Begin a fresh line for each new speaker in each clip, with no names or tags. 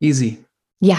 Easy.
Ja.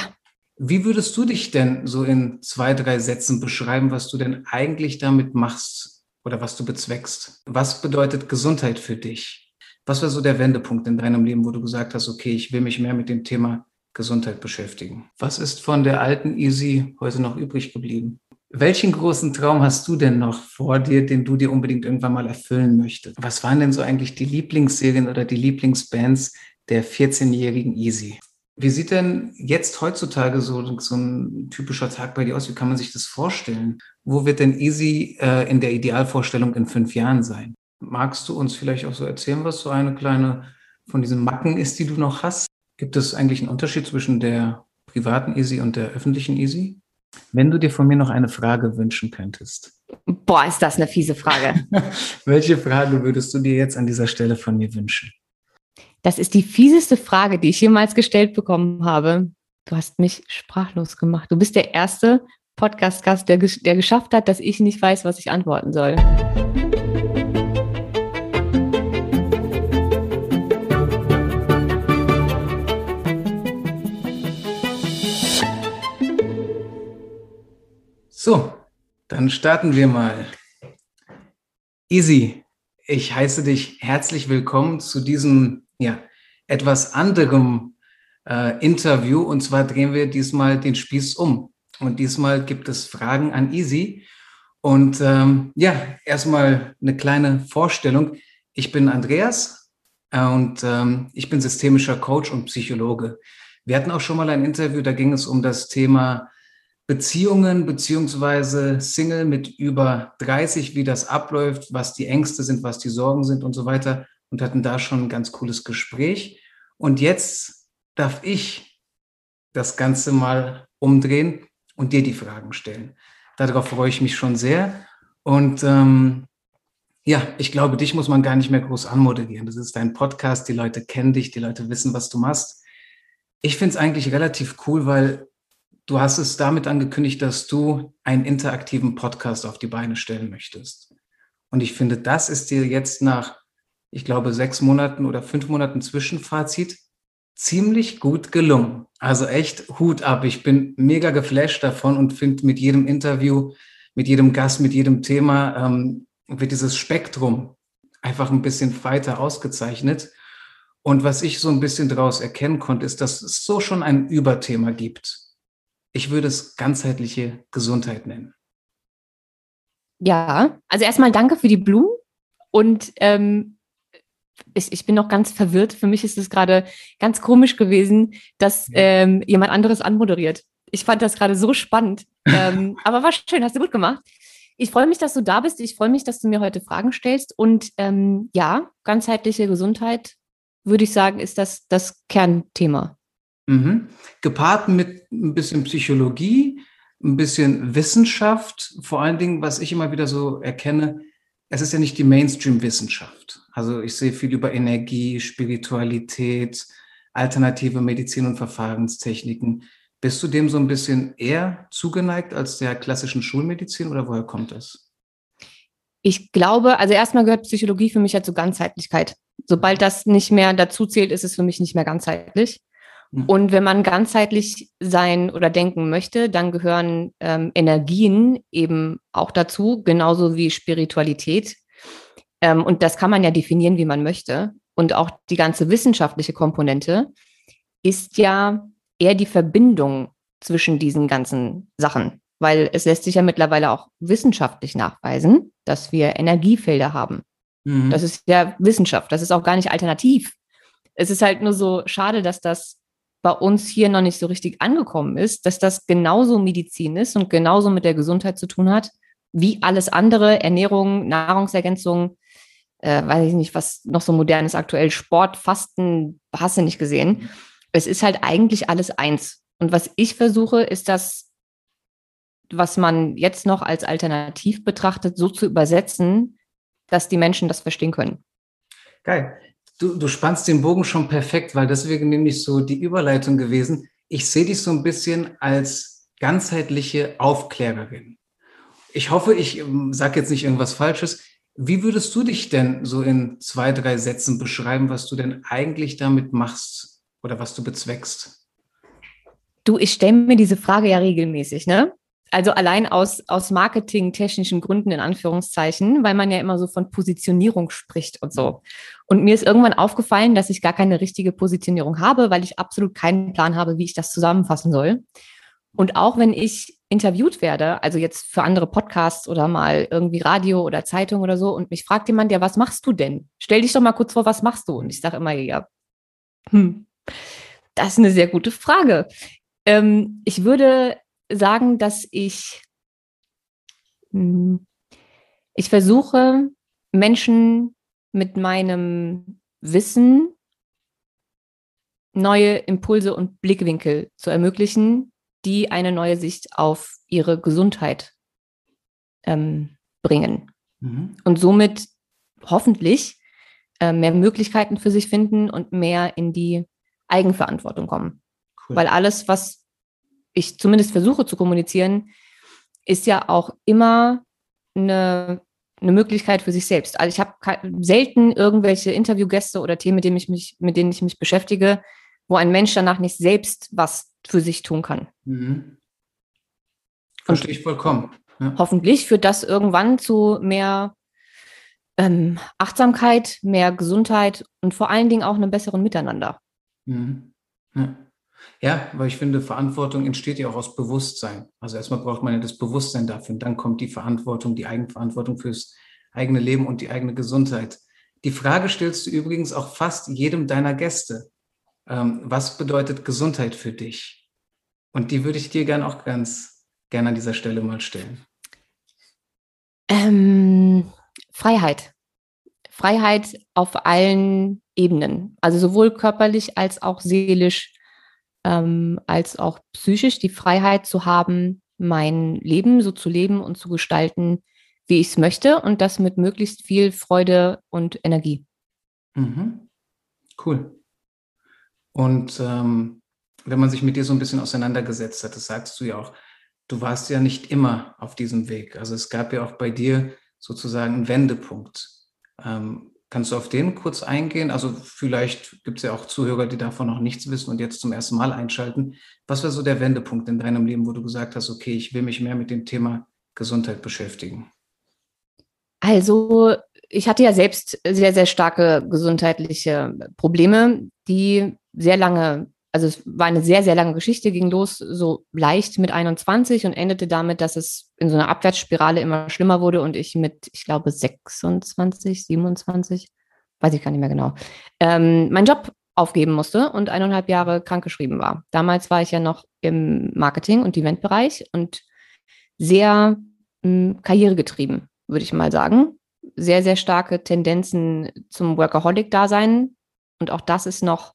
Wie würdest du dich denn so in zwei, drei Sätzen beschreiben, was du denn eigentlich damit machst oder was du bezweckst? Was bedeutet Gesundheit für dich? Was war so der Wendepunkt in deinem Leben, wo du gesagt hast, okay, ich will mich mehr mit dem Thema Gesundheit beschäftigen? Was ist von der alten Easy heute noch übrig geblieben? Welchen großen Traum hast du denn noch vor dir, den du dir unbedingt irgendwann mal erfüllen möchtest? Was waren denn so eigentlich die Lieblingsserien oder die Lieblingsbands der 14-jährigen Easy? Wie sieht denn jetzt heutzutage so, so ein typischer Tag bei dir aus? Wie kann man sich das vorstellen? Wo wird denn Easy äh, in der Idealvorstellung in fünf Jahren sein? Magst du uns vielleicht auch so erzählen, was so eine kleine von diesen Macken ist, die du noch hast? Gibt es eigentlich einen Unterschied zwischen der privaten Easy und der öffentlichen Easy? Wenn du dir von mir noch eine Frage wünschen könntest.
Boah, ist das eine fiese Frage.
Welche Frage würdest du dir jetzt an dieser Stelle von mir wünschen?
Das ist die fieseste Frage, die ich jemals gestellt bekommen habe. Du hast mich sprachlos gemacht. Du bist der erste Podcast-Gast, der, der geschafft hat, dass ich nicht weiß, was ich antworten soll.
So, dann starten wir mal. Easy, ich heiße dich herzlich willkommen zu diesem ja, etwas anderem äh, Interview. Und zwar drehen wir diesmal den Spieß um. Und diesmal gibt es Fragen an Easy. Und ähm, ja, erstmal eine kleine Vorstellung. Ich bin Andreas äh, und ähm, ich bin systemischer Coach und Psychologe. Wir hatten auch schon mal ein Interview, da ging es um das Thema Beziehungen beziehungsweise Single mit über 30, wie das abläuft, was die Ängste sind, was die Sorgen sind und so weiter und hatten da schon ein ganz cooles Gespräch. Und jetzt darf ich das Ganze mal umdrehen und dir die Fragen stellen. Darauf freue ich mich schon sehr. Und ähm, ja, ich glaube, dich muss man gar nicht mehr groß anmoderieren. Das ist dein Podcast, die Leute kennen dich, die Leute wissen, was du machst. Ich finde es eigentlich relativ cool, weil Du hast es damit angekündigt, dass du einen interaktiven Podcast auf die Beine stellen möchtest. Und ich finde, das ist dir jetzt nach, ich glaube, sechs Monaten oder fünf Monaten Zwischenfazit ziemlich gut gelungen. Also echt Hut ab. Ich bin mega geflasht davon und finde mit jedem Interview, mit jedem Gast, mit jedem Thema ähm, wird dieses Spektrum einfach ein bisschen weiter ausgezeichnet. Und was ich so ein bisschen daraus erkennen konnte, ist, dass es so schon ein Überthema gibt ich würde es ganzheitliche Gesundheit nennen.
Ja, also erstmal danke für die Blumen und ähm, ich, ich bin noch ganz verwirrt. Für mich ist es gerade ganz komisch gewesen, dass ähm, jemand anderes anmoderiert. Ich fand das gerade so spannend. ähm, aber war schön, hast du gut gemacht. Ich freue mich, dass du da bist. Ich freue mich, dass du mir heute Fragen stellst. Und ähm, ja, ganzheitliche Gesundheit, würde ich sagen, ist das das Kernthema.
Mhm. Gepaart mit ein bisschen Psychologie, ein bisschen Wissenschaft, vor allen Dingen, was ich immer wieder so erkenne, es ist ja nicht die Mainstream-Wissenschaft. Also ich sehe viel über Energie, Spiritualität, alternative Medizin und Verfahrenstechniken. Bist du dem so ein bisschen eher zugeneigt als der klassischen Schulmedizin oder woher kommt das?
Ich glaube, also erstmal gehört Psychologie für mich ja zur Ganzheitlichkeit. Sobald das nicht mehr dazu zählt, ist es für mich nicht mehr ganzheitlich. Mhm. Und wenn man ganzheitlich sein oder denken möchte, dann gehören ähm, Energien eben auch dazu, genauso wie Spiritualität. Ähm, und das kann man ja definieren, wie man möchte. Und auch die ganze wissenschaftliche Komponente ist ja eher die Verbindung zwischen diesen ganzen Sachen, weil es lässt sich ja mittlerweile auch wissenschaftlich nachweisen, dass wir Energiefelder haben. Mhm. Das ist ja Wissenschaft, das ist auch gar nicht alternativ. Es ist halt nur so schade, dass das bei uns hier noch nicht so richtig angekommen ist, dass das genauso Medizin ist und genauso mit der Gesundheit zu tun hat, wie alles andere, Ernährung, Nahrungsergänzung, äh, weiß ich nicht, was noch so modern ist aktuell, Sport, Fasten, hast du nicht gesehen. Es ist halt eigentlich alles eins. Und was ich versuche, ist das, was man jetzt noch als alternativ betrachtet, so zu übersetzen, dass die Menschen das verstehen können.
Geil. Du, du spannst den Bogen schon perfekt, weil das wäre nämlich so die Überleitung gewesen. Ich sehe dich so ein bisschen als ganzheitliche Aufklärerin. Ich hoffe, ich ähm, sage jetzt nicht irgendwas Falsches. Wie würdest du dich denn so in zwei, drei Sätzen beschreiben, was du denn eigentlich damit machst oder was du bezweckst?
Du, ich stelle mir diese Frage ja regelmäßig, ne? Also allein aus, aus marketingtechnischen Gründen in Anführungszeichen, weil man ja immer so von Positionierung spricht und so. Und mir ist irgendwann aufgefallen, dass ich gar keine richtige Positionierung habe, weil ich absolut keinen Plan habe, wie ich das zusammenfassen soll. Und auch wenn ich interviewt werde, also jetzt für andere Podcasts oder mal irgendwie Radio oder Zeitung oder so, und mich fragt jemand, ja, was machst du denn? Stell dich doch mal kurz vor, was machst du? Und ich sage immer, ja, hm, das ist eine sehr gute Frage. Ähm, ich würde sagen, dass ich, hm, ich versuche, Menschen mit meinem Wissen neue Impulse und Blickwinkel zu ermöglichen, die eine neue Sicht auf ihre Gesundheit ähm, bringen. Mhm. Und somit hoffentlich äh, mehr Möglichkeiten für sich finden und mehr in die Eigenverantwortung kommen. Cool. Weil alles, was ich zumindest versuche zu kommunizieren, ist ja auch immer eine, eine Möglichkeit für sich selbst. Also ich habe selten irgendwelche Interviewgäste oder Themen, mit denen ich mich, mit denen ich mich beschäftige, wo ein Mensch danach nicht selbst was für sich tun kann. Mhm.
Verstehe ich vollkommen.
Ja. Hoffentlich führt das irgendwann zu mehr ähm, Achtsamkeit, mehr Gesundheit und vor allen Dingen auch einem besseren Miteinander. Mhm.
Ja. Ja, weil ich finde, Verantwortung entsteht ja auch aus Bewusstsein. Also erstmal braucht man ja das Bewusstsein dafür und dann kommt die Verantwortung, die Eigenverantwortung fürs eigene Leben und die eigene Gesundheit. Die Frage stellst du übrigens auch fast jedem deiner Gäste. Ähm, was bedeutet Gesundheit für dich? Und die würde ich dir gern auch ganz gerne an dieser Stelle mal stellen.
Ähm, Freiheit. Freiheit auf allen Ebenen, also sowohl körperlich als auch seelisch ähm, als auch psychisch die Freiheit zu haben, mein Leben so zu leben und zu gestalten, wie ich es möchte und das mit möglichst viel Freude und Energie.
Mhm. Cool. Und ähm, wenn man sich mit dir so ein bisschen auseinandergesetzt hat, das sagst du ja auch, du warst ja nicht immer auf diesem Weg. Also es gab ja auch bei dir sozusagen einen Wendepunkt. Ähm, Kannst du auf den kurz eingehen? Also vielleicht gibt es ja auch Zuhörer, die davon noch nichts wissen und jetzt zum ersten Mal einschalten. Was war so der Wendepunkt in deinem Leben, wo du gesagt hast, okay, ich will mich mehr mit dem Thema Gesundheit beschäftigen?
Also ich hatte ja selbst sehr, sehr starke gesundheitliche Probleme, die sehr lange also es war eine sehr, sehr lange Geschichte, ging los so leicht mit 21 und endete damit, dass es in so einer Abwärtsspirale immer schlimmer wurde und ich mit, ich glaube, 26, 27, weiß ich gar nicht mehr genau, ähm, meinen Job aufgeben musste und eineinhalb Jahre krankgeschrieben war. Damals war ich ja noch im Marketing- und Eventbereich und sehr mh, hm, karrieregetrieben, würde ich mal sagen. Sehr, sehr starke Tendenzen zum Workaholic-Dasein. Und auch das ist noch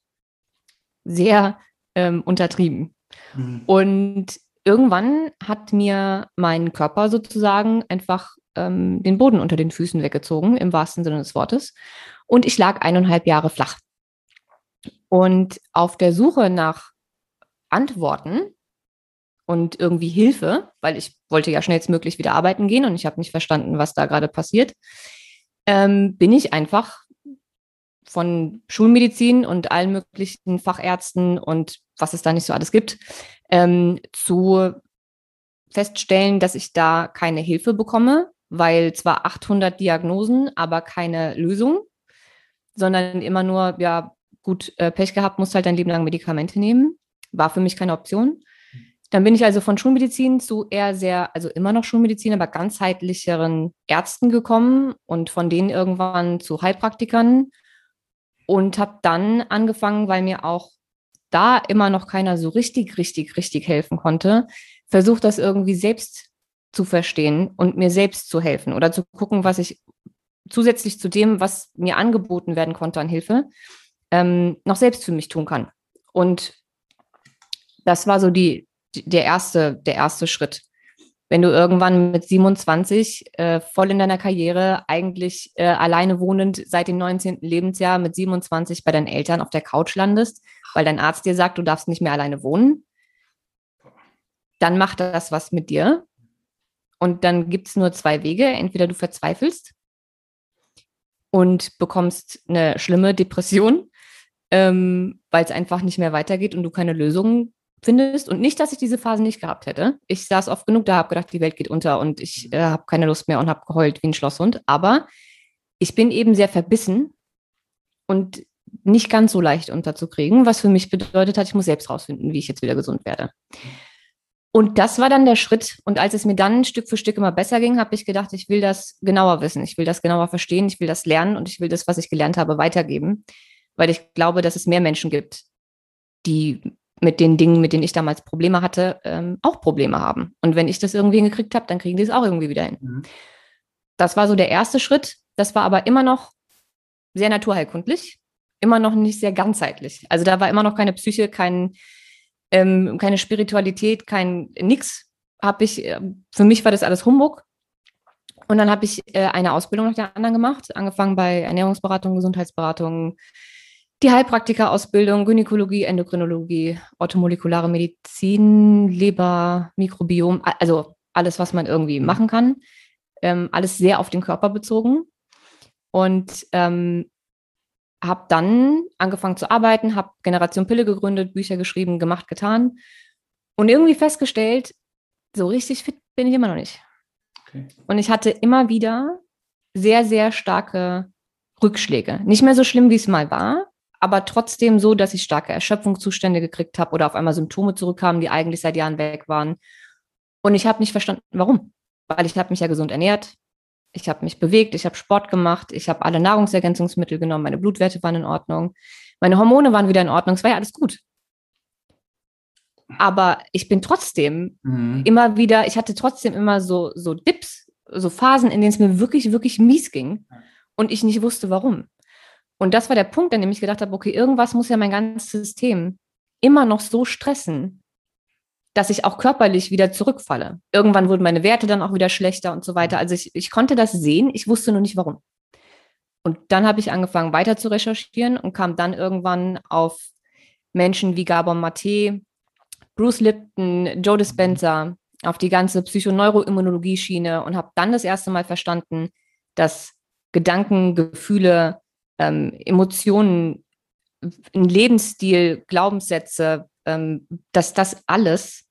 sehr ähm, untertrieben. Mhm. Und irgendwann hat mir mein Körper sozusagen einfach ähm, den Boden unter den Füßen weggezogen, im wahrsten Sinne des Wortes. Und ich lag eineinhalb Jahre flach. Und auf der Suche nach Antworten und irgendwie Hilfe, weil ich wollte ja schnellstmöglich wieder arbeiten gehen und ich habe nicht verstanden, was da gerade passiert, ähm, bin ich einfach von Schulmedizin und allen möglichen Fachärzten und was es da nicht so alles gibt, ähm, zu feststellen, dass ich da keine Hilfe bekomme, weil zwar 800 Diagnosen, aber keine Lösung, sondern immer nur, ja, gut, äh, Pech gehabt, musst halt dein Leben lang Medikamente nehmen. War für mich keine Option. Dann bin ich also von Schulmedizin zu eher sehr, also immer noch Schulmedizin, aber ganzheitlicheren Ärzten gekommen und von denen irgendwann zu Heilpraktikern und habe dann angefangen, weil mir auch da immer noch keiner so richtig, richtig, richtig helfen konnte, versucht das irgendwie selbst zu verstehen und mir selbst zu helfen oder zu gucken, was ich zusätzlich zu dem, was mir angeboten werden konnte an Hilfe, ähm, noch selbst für mich tun kann. Und das war so die, der erste, der erste Schritt wenn du irgendwann mit 27 äh, voll in deiner Karriere eigentlich äh, alleine wohnend seit dem 19. Lebensjahr mit 27 bei deinen Eltern auf der Couch landest, weil dein Arzt dir sagt, du darfst nicht mehr alleine wohnen, dann macht das was mit dir. Und dann gibt es nur zwei Wege. Entweder du verzweifelst und bekommst eine schlimme Depression, ähm, weil es einfach nicht mehr weitergeht und du keine Lösung findest. Und nicht, dass ich diese Phase nicht gehabt hätte. Ich saß oft genug da, habe gedacht, die Welt geht unter und ich äh, habe keine Lust mehr und habe geheult wie ein Schlosshund. Aber ich bin eben sehr verbissen und nicht ganz so leicht unterzukriegen, was für mich bedeutet hat, ich muss selbst rausfinden, wie ich jetzt wieder gesund werde. Und das war dann der Schritt. Und als es mir dann Stück für Stück immer besser ging, habe ich gedacht, ich will das genauer wissen, ich will das genauer verstehen, ich will das lernen und ich will das, was ich gelernt habe, weitergeben, weil ich glaube, dass es mehr Menschen gibt, die mit den Dingen, mit denen ich damals Probleme hatte, ähm, auch Probleme haben. Und wenn ich das irgendwie hingekriegt habe, dann kriegen die es auch irgendwie wieder hin. Mhm. Das war so der erste Schritt. Das war aber immer noch sehr naturheilkundlich, immer noch nicht sehr ganzheitlich. Also da war immer noch keine Psyche, kein, ähm, keine Spiritualität, kein nix. Habe ich, äh, für mich war das alles Humbug. Und dann habe ich äh, eine Ausbildung nach der anderen gemacht, angefangen bei Ernährungsberatung, Gesundheitsberatung, die Heilpraktika-Ausbildung, Gynäkologie, Endokrinologie, orthomolekulare Medizin, Leber, Mikrobiom, also alles, was man irgendwie machen kann. Ähm, alles sehr auf den Körper bezogen. Und ähm, habe dann angefangen zu arbeiten, habe Generation Pille gegründet, Bücher geschrieben, gemacht, getan und irgendwie festgestellt, so richtig fit bin ich immer noch nicht. Okay. Und ich hatte immer wieder sehr, sehr starke Rückschläge. Nicht mehr so schlimm, wie es mal war, aber trotzdem so, dass ich starke Erschöpfungszustände gekriegt habe oder auf einmal Symptome zurückkamen, die eigentlich seit Jahren weg waren. Und ich habe nicht verstanden, warum. Weil ich habe mich ja gesund ernährt, ich habe mich bewegt, ich habe Sport gemacht, ich habe alle Nahrungsergänzungsmittel genommen, meine Blutwerte waren in Ordnung, meine Hormone waren wieder in Ordnung, es war ja alles gut. Aber ich bin trotzdem mhm. immer wieder, ich hatte trotzdem immer so, so Dips, so Phasen, in denen es mir wirklich, wirklich mies ging und ich nicht wusste, warum. Und das war der Punkt, an dem ich gedacht habe, okay, irgendwas muss ja mein ganzes System immer noch so stressen, dass ich auch körperlich wieder zurückfalle. Irgendwann wurden meine Werte dann auch wieder schlechter und so weiter. Also ich, ich konnte das sehen, ich wusste nur nicht warum. Und dann habe ich angefangen weiter zu recherchieren und kam dann irgendwann auf Menschen wie Gabor Mate, Bruce Lipton, Joe Dispenza, auf die ganze Psychoneuroimmunologie-Schiene und habe dann das erste Mal verstanden, dass Gedanken, Gefühle, ähm, Emotionen, ein Lebensstil, Glaubenssätze, ähm, dass das alles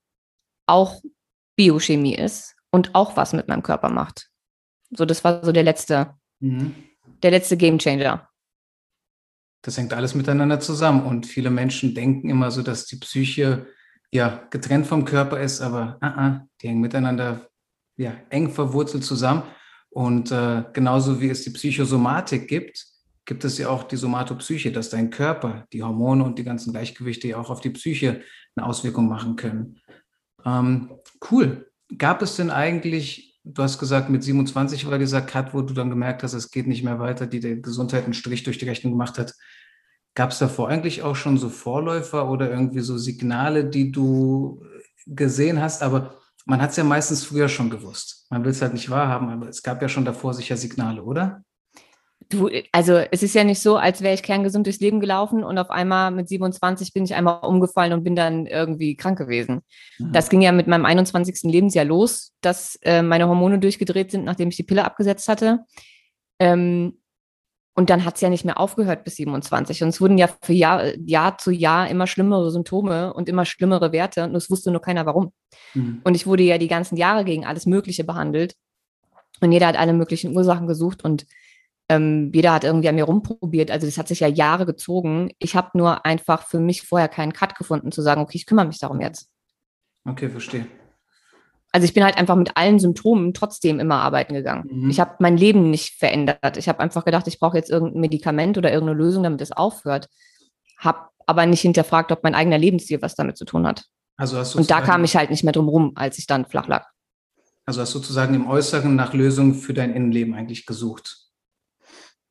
auch Biochemie ist und auch was mit meinem Körper macht. So, das war so der letzte, mhm. der letzte Gamechanger.
Das hängt alles miteinander zusammen und viele Menschen denken immer so, dass die Psyche ja getrennt vom Körper ist, aber uh -uh, die hängen miteinander ja eng verwurzelt zusammen. Und äh, genauso wie es die Psychosomatik gibt, gibt es ja auch die Somatopsyche, dass dein Körper, die Hormone und die ganzen Gleichgewichte ja auch auf die Psyche eine Auswirkung machen können. Ähm, cool. Gab es denn eigentlich, du hast gesagt, mit 27 war dieser Cut, wo du dann gemerkt hast, es geht nicht mehr weiter, die der Gesundheit einen Strich durch die Rechnung gemacht hat. Gab es davor eigentlich auch schon so Vorläufer oder irgendwie so Signale, die du gesehen hast? Aber man hat es ja meistens früher schon gewusst. Man will es halt nicht wahrhaben, aber es gab ja schon davor sicher Signale, oder?
Du, also es ist ja nicht so, als wäre ich kerngesund durchs Leben gelaufen und auf einmal mit 27 bin ich einmal umgefallen und bin dann irgendwie krank gewesen. Mhm. Das ging ja mit meinem 21. Lebensjahr los, dass äh, meine Hormone durchgedreht sind, nachdem ich die Pille abgesetzt hatte. Ähm, und dann hat es ja nicht mehr aufgehört bis 27. Und es wurden ja für Jahr, Jahr zu Jahr immer schlimmere Symptome und immer schlimmere Werte. Und es wusste nur keiner warum. Mhm. Und ich wurde ja die ganzen Jahre gegen alles Mögliche behandelt. Und jeder hat alle möglichen Ursachen gesucht. Und ähm, jeder hat irgendwie an mir rumprobiert. Also das hat sich ja Jahre gezogen. Ich habe nur einfach für mich vorher keinen Cut gefunden, zu sagen, okay, ich kümmere mich darum jetzt.
Okay, verstehe.
Also ich bin halt einfach mit allen Symptomen trotzdem immer arbeiten gegangen. Mhm. Ich habe mein Leben nicht verändert. Ich habe einfach gedacht, ich brauche jetzt irgendein Medikament oder irgendeine Lösung, damit es aufhört. Habe aber nicht hinterfragt, ob mein eigener Lebensstil was damit zu tun hat. Also hast du Und da kam ich halt nicht mehr drum rum, als ich dann flach lag.
Also hast du sozusagen im Äußeren nach Lösungen für dein Innenleben eigentlich gesucht?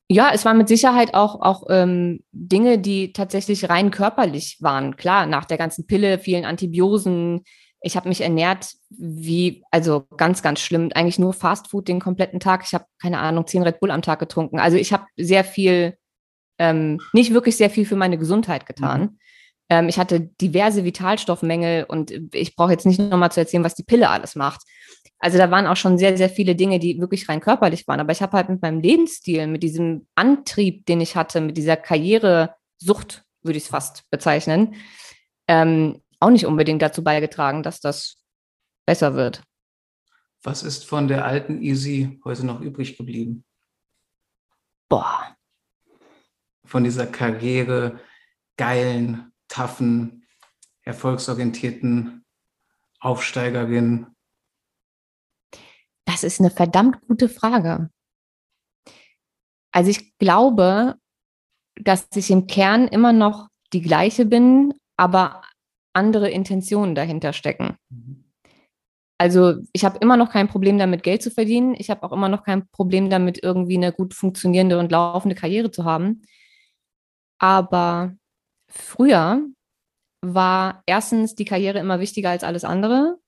Ja, es waren mit Sicherheit auch, auch ähm, Dinge, die tatsächlich rein körperlich waren. Klar, nach der ganzen Pille, vielen Antibiosen. Ich habe mich ernährt wie, also ganz, ganz schlimm. Eigentlich nur Fastfood den kompletten Tag. Ich habe, keine Ahnung, zehn Red Bull am Tag getrunken. Also ich habe sehr viel, ähm, nicht wirklich sehr viel für meine Gesundheit getan. Mhm. Ähm, ich hatte diverse Vitalstoffmängel und ich brauche jetzt nicht nochmal zu erzählen, was die Pille alles macht. Also da waren auch schon sehr, sehr viele Dinge, die wirklich rein körperlich waren. Aber ich habe halt mit meinem Lebensstil, mit diesem Antrieb, den ich hatte, mit dieser Karrieresucht, würde ich es fast bezeichnen, ähm, auch nicht unbedingt dazu beigetragen, dass das besser wird.
Was ist von der alten Easy heute noch übrig geblieben?
Boah.
Von dieser Karriere, geilen, taffen, erfolgsorientierten Aufsteigerin?
Das ist eine verdammt gute Frage. Also ich glaube, dass ich im Kern immer noch die gleiche bin, aber andere Intentionen dahinter stecken. Mhm. Also ich habe immer noch kein Problem damit, Geld zu verdienen. Ich habe auch immer noch kein Problem damit, irgendwie eine gut funktionierende und laufende Karriere zu haben. Aber früher war erstens die Karriere immer wichtiger als alles andere.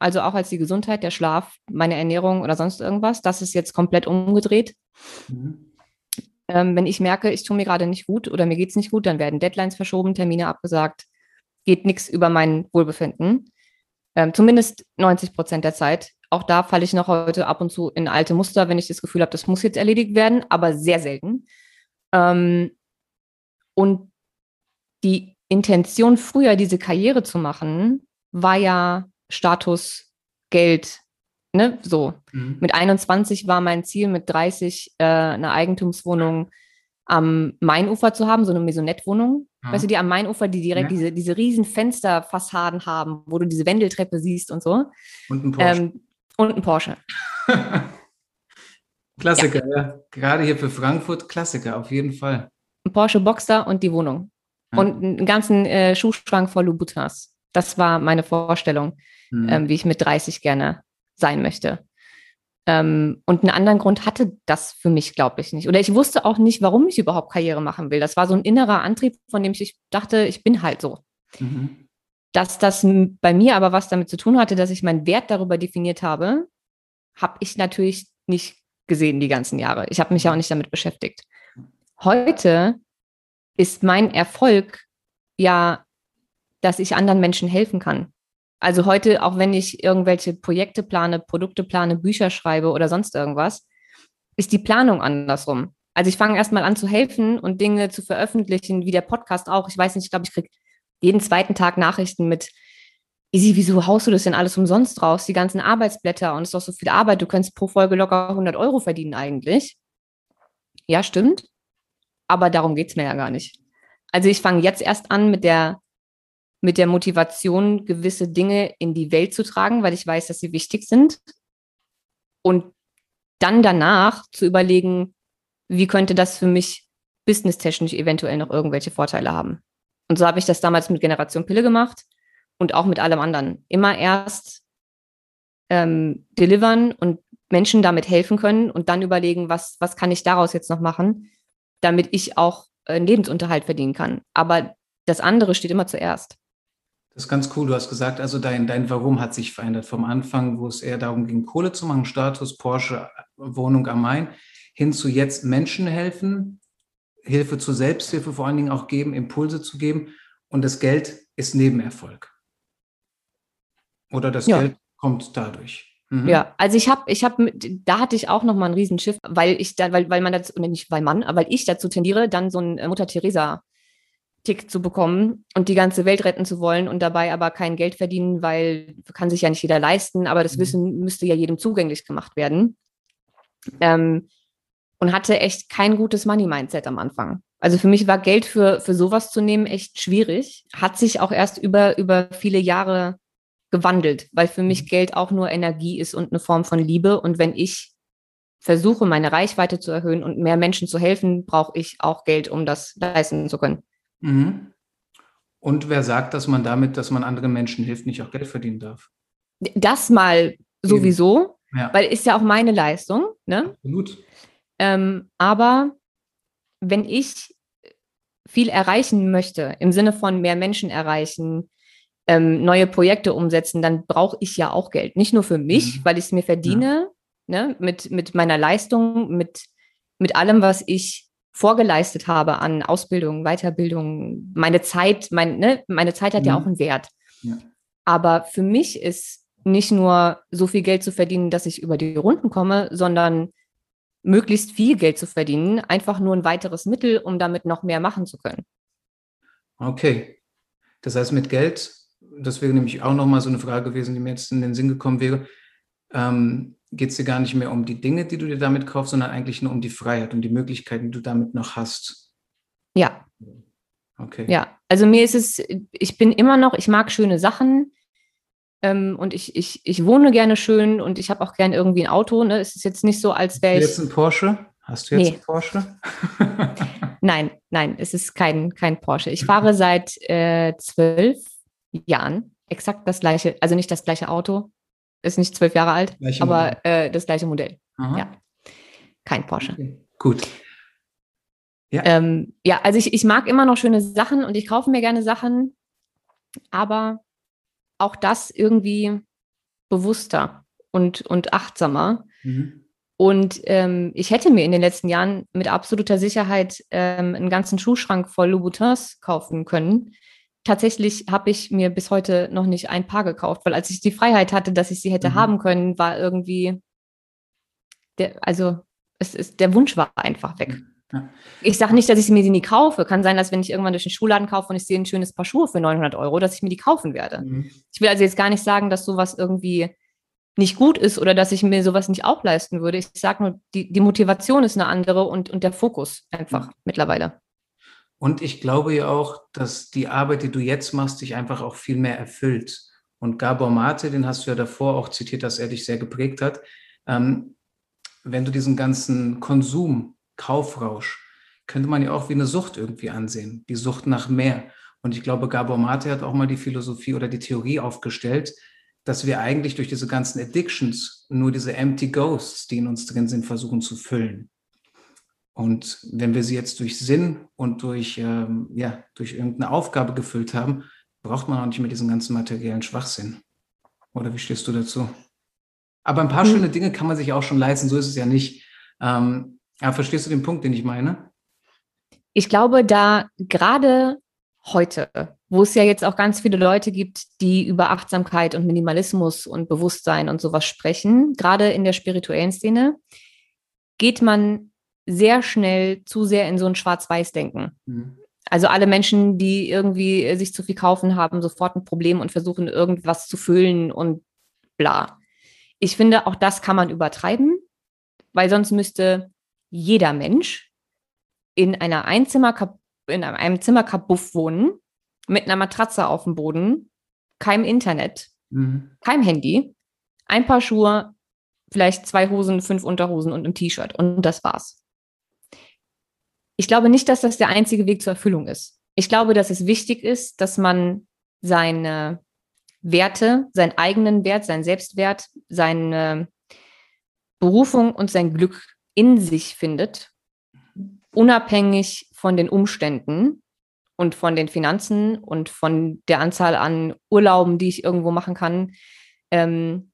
Also auch als die Gesundheit, der Schlaf, meine Ernährung oder sonst irgendwas. Das ist jetzt komplett umgedreht. Mhm. Ähm, wenn ich merke, ich tue mir gerade nicht gut oder mir geht es nicht gut, dann werden Deadlines verschoben, Termine abgesagt, geht nichts über mein Wohlbefinden. Ähm, zumindest 90 Prozent der Zeit. Auch da falle ich noch heute ab und zu in alte Muster, wenn ich das Gefühl habe, das muss jetzt erledigt werden, aber sehr selten. Ähm, und die Intention, früher diese Karriere zu machen, war ja Status, Geld, ne, so. Mhm. Mit 21 war mein Ziel, mit 30 äh, eine Eigentumswohnung am Mainufer zu haben, so eine Maisonette-Wohnung. Ja. Weißt du, die am Mainufer, die direkt ja. diese, diese riesen Fensterfassaden haben, wo du diese Wendeltreppe siehst und so.
Und ein Porsche. Ähm,
und ein Porsche.
Klassiker, ja. ja. Gerade hier für Frankfurt, Klassiker, auf jeden Fall.
Ein Porsche Boxster und die Wohnung. Und einen ganzen äh, Schuhschrank voll Louboutins. Das war meine Vorstellung, mhm. ähm, wie ich mit 30 gerne sein möchte. Ähm, und einen anderen Grund hatte das für mich, glaube ich, nicht. Oder ich wusste auch nicht, warum ich überhaupt Karriere machen will. Das war so ein innerer Antrieb, von dem ich dachte, ich bin halt so. Mhm. Dass das bei mir aber was damit zu tun hatte, dass ich meinen Wert darüber definiert habe, habe ich natürlich nicht gesehen die ganzen Jahre. Ich habe mich ja auch nicht damit beschäftigt. Heute ist mein Erfolg ja, dass ich anderen Menschen helfen kann. Also heute, auch wenn ich irgendwelche Projekte plane, Produkte plane, Bücher schreibe oder sonst irgendwas, ist die Planung andersrum. Also ich fange erstmal an zu helfen und Dinge zu veröffentlichen, wie der Podcast auch. Ich weiß nicht, ich glaube, ich kriege jeden zweiten Tag Nachrichten mit, Easy, wieso haust du das denn alles umsonst raus? Die ganzen Arbeitsblätter und es ist doch so viel Arbeit. Du könntest pro Folge locker 100 Euro verdienen eigentlich. Ja, stimmt. Aber darum geht es mir ja gar nicht. Also ich fange jetzt erst an mit der mit der Motivation, gewisse Dinge in die Welt zu tragen, weil ich weiß, dass sie wichtig sind. Und dann danach zu überlegen, wie könnte das für mich businesstechnisch eventuell noch irgendwelche Vorteile haben. Und so habe ich das damals mit Generation Pille gemacht und auch mit allem anderen. Immer erst ähm, delivern und Menschen damit helfen können und dann überlegen, was, was kann ich daraus jetzt noch machen, damit ich auch einen Lebensunterhalt verdienen kann. Aber das andere steht immer zuerst.
Das ist ganz cool. Du hast gesagt, also dein, dein Warum hat sich verändert. Vom Anfang, wo es eher darum ging, Kohle zu machen, Status, Porsche, Wohnung am Main, hin zu jetzt Menschen helfen, Hilfe zur Selbsthilfe vor allen Dingen auch geben, Impulse zu geben. Und das Geld ist Nebenerfolg. Oder das ja. Geld kommt dadurch.
Mhm. Ja, also ich habe, ich habe, da hatte ich auch noch mal einen Riesenschiff, weil ich da, weil, weil man das, nicht weil man, weil ich dazu tendiere, dann so ein äh, Mutter Teresa Tick zu bekommen und die ganze Welt retten zu wollen und dabei aber kein Geld verdienen, weil kann sich ja nicht jeder leisten, aber das mhm. Wissen müsste ja jedem zugänglich gemacht werden. Ähm, und hatte echt kein gutes Money-Mindset am Anfang. Also für mich war Geld für, für sowas zu nehmen echt schwierig. Hat sich auch erst über, über viele Jahre gewandelt, weil für mich mhm. Geld auch nur Energie ist und eine Form von Liebe. Und wenn ich versuche, meine Reichweite zu erhöhen und mehr Menschen zu helfen, brauche ich auch Geld, um das leisten zu können.
Mhm. Und wer sagt, dass man damit, dass man anderen Menschen hilft, nicht auch Geld verdienen darf?
Das mal sowieso, ja. weil ist ja auch meine Leistung. Ne?
Absolut.
Ähm, aber wenn ich viel erreichen möchte, im Sinne von mehr Menschen erreichen, ähm, neue Projekte umsetzen, dann brauche ich ja auch Geld. Nicht nur für mich, mhm. weil ich es mir verdiene, ja. ne, mit, mit meiner Leistung, mit, mit allem, was ich vorgeleistet habe an Ausbildung, Weiterbildung, meine Zeit, mein, ne, meine Zeit hat mhm. ja auch einen Wert. Ja. Aber für mich ist nicht nur so viel Geld zu verdienen, dass ich über die Runden komme, sondern möglichst viel Geld zu verdienen, einfach nur ein weiteres Mittel, um damit noch mehr machen zu können.
Okay. Das heißt, mit Geld das wäre nämlich auch nochmal so eine Frage gewesen, die mir jetzt in den Sinn gekommen wäre. Ähm, Geht es dir gar nicht mehr um die Dinge, die du dir damit kaufst, sondern eigentlich nur um die Freiheit und die Möglichkeiten, die du damit noch hast?
Ja. Okay. Ja, also mir ist es, ich bin immer noch, ich mag schöne Sachen ähm, und ich, ich, ich wohne gerne schön und ich habe auch gerne irgendwie ein Auto. Ne? Es ist jetzt nicht so, als wäre ich.
Hast du jetzt ein Porsche? Hast du jetzt nee. ein Porsche?
nein, nein, es ist kein, kein Porsche. Ich fahre seit äh, zwölf Jahren exakt das gleiche, also nicht das gleiche Auto, ist nicht zwölf Jahre alt, gleiche aber äh, das gleiche Modell. Aha. Ja. Kein Porsche. Okay.
Gut.
Ja. Ähm, ja, also ich, ich mag immer noch schöne Sachen und ich kaufe mir gerne Sachen, aber auch das irgendwie bewusster und, und achtsamer. Mhm. Und ähm, ich hätte mir in den letzten Jahren mit absoluter Sicherheit ähm, einen ganzen Schuhschrank voll Louboutins kaufen können. Tatsächlich habe ich mir bis heute noch nicht ein Paar gekauft, weil als ich die Freiheit hatte, dass ich sie hätte mhm. haben können, war irgendwie, der, also es ist, der Wunsch war einfach weg. Ja. Ich sage nicht, dass ich mir sie nie kaufe. Kann sein, dass wenn ich irgendwann durch den Schuhladen kaufe und ich sehe ein schönes Paar Schuhe für 900 Euro, dass ich mir die kaufen werde. Mhm. Ich will also jetzt gar nicht sagen, dass sowas irgendwie nicht gut ist oder dass ich mir sowas nicht auch leisten würde. Ich sage nur, die, die Motivation ist eine andere und, und der Fokus einfach mhm. mittlerweile.
Und ich glaube ja auch, dass die Arbeit, die du jetzt machst, dich einfach auch viel mehr erfüllt. Und Gabor Mate, den hast du ja davor auch zitiert, dass er dich sehr geprägt hat. Ähm, wenn du diesen ganzen Konsum, Kaufrausch, könnte man ja auch wie eine Sucht irgendwie ansehen, die Sucht nach mehr. Und ich glaube, Gabor Mate hat auch mal die Philosophie oder die Theorie aufgestellt, dass wir eigentlich durch diese ganzen Addictions nur diese empty Ghosts, die in uns drin sind, versuchen zu füllen. Und wenn wir sie jetzt durch Sinn und durch, ähm, ja, durch irgendeine Aufgabe gefüllt haben, braucht man auch nicht mehr diesen ganzen materiellen Schwachsinn. Oder wie stehst du dazu? Aber ein paar mhm. schöne Dinge kann man sich auch schon leisten, so ist es ja nicht. Ähm, aber verstehst du den Punkt, den ich meine?
Ich glaube, da gerade heute, wo es ja jetzt auch ganz viele Leute gibt, die über Achtsamkeit und Minimalismus und Bewusstsein und sowas sprechen, gerade in der spirituellen Szene, geht man sehr schnell zu sehr in so ein Schwarz-Weiß-Denken. Mhm. Also alle Menschen, die irgendwie sich zu viel kaufen, haben sofort ein Problem und versuchen irgendwas zu füllen und bla. Ich finde, auch das kann man übertreiben, weil sonst müsste jeder Mensch in einer Einzimmer in einem Zimmerkabuff wohnen, mit einer Matratze auf dem Boden, kein Internet, mhm. kein Handy, ein paar Schuhe, vielleicht zwei Hosen, fünf Unterhosen und ein T-Shirt. Und das war's. Ich glaube nicht, dass das der einzige Weg zur Erfüllung ist. Ich glaube, dass es wichtig ist, dass man seine Werte, seinen eigenen Wert, seinen Selbstwert, seine Berufung und sein Glück in sich findet, unabhängig von den Umständen und von den Finanzen und von der Anzahl an Urlauben, die ich irgendwo machen kann. Ähm,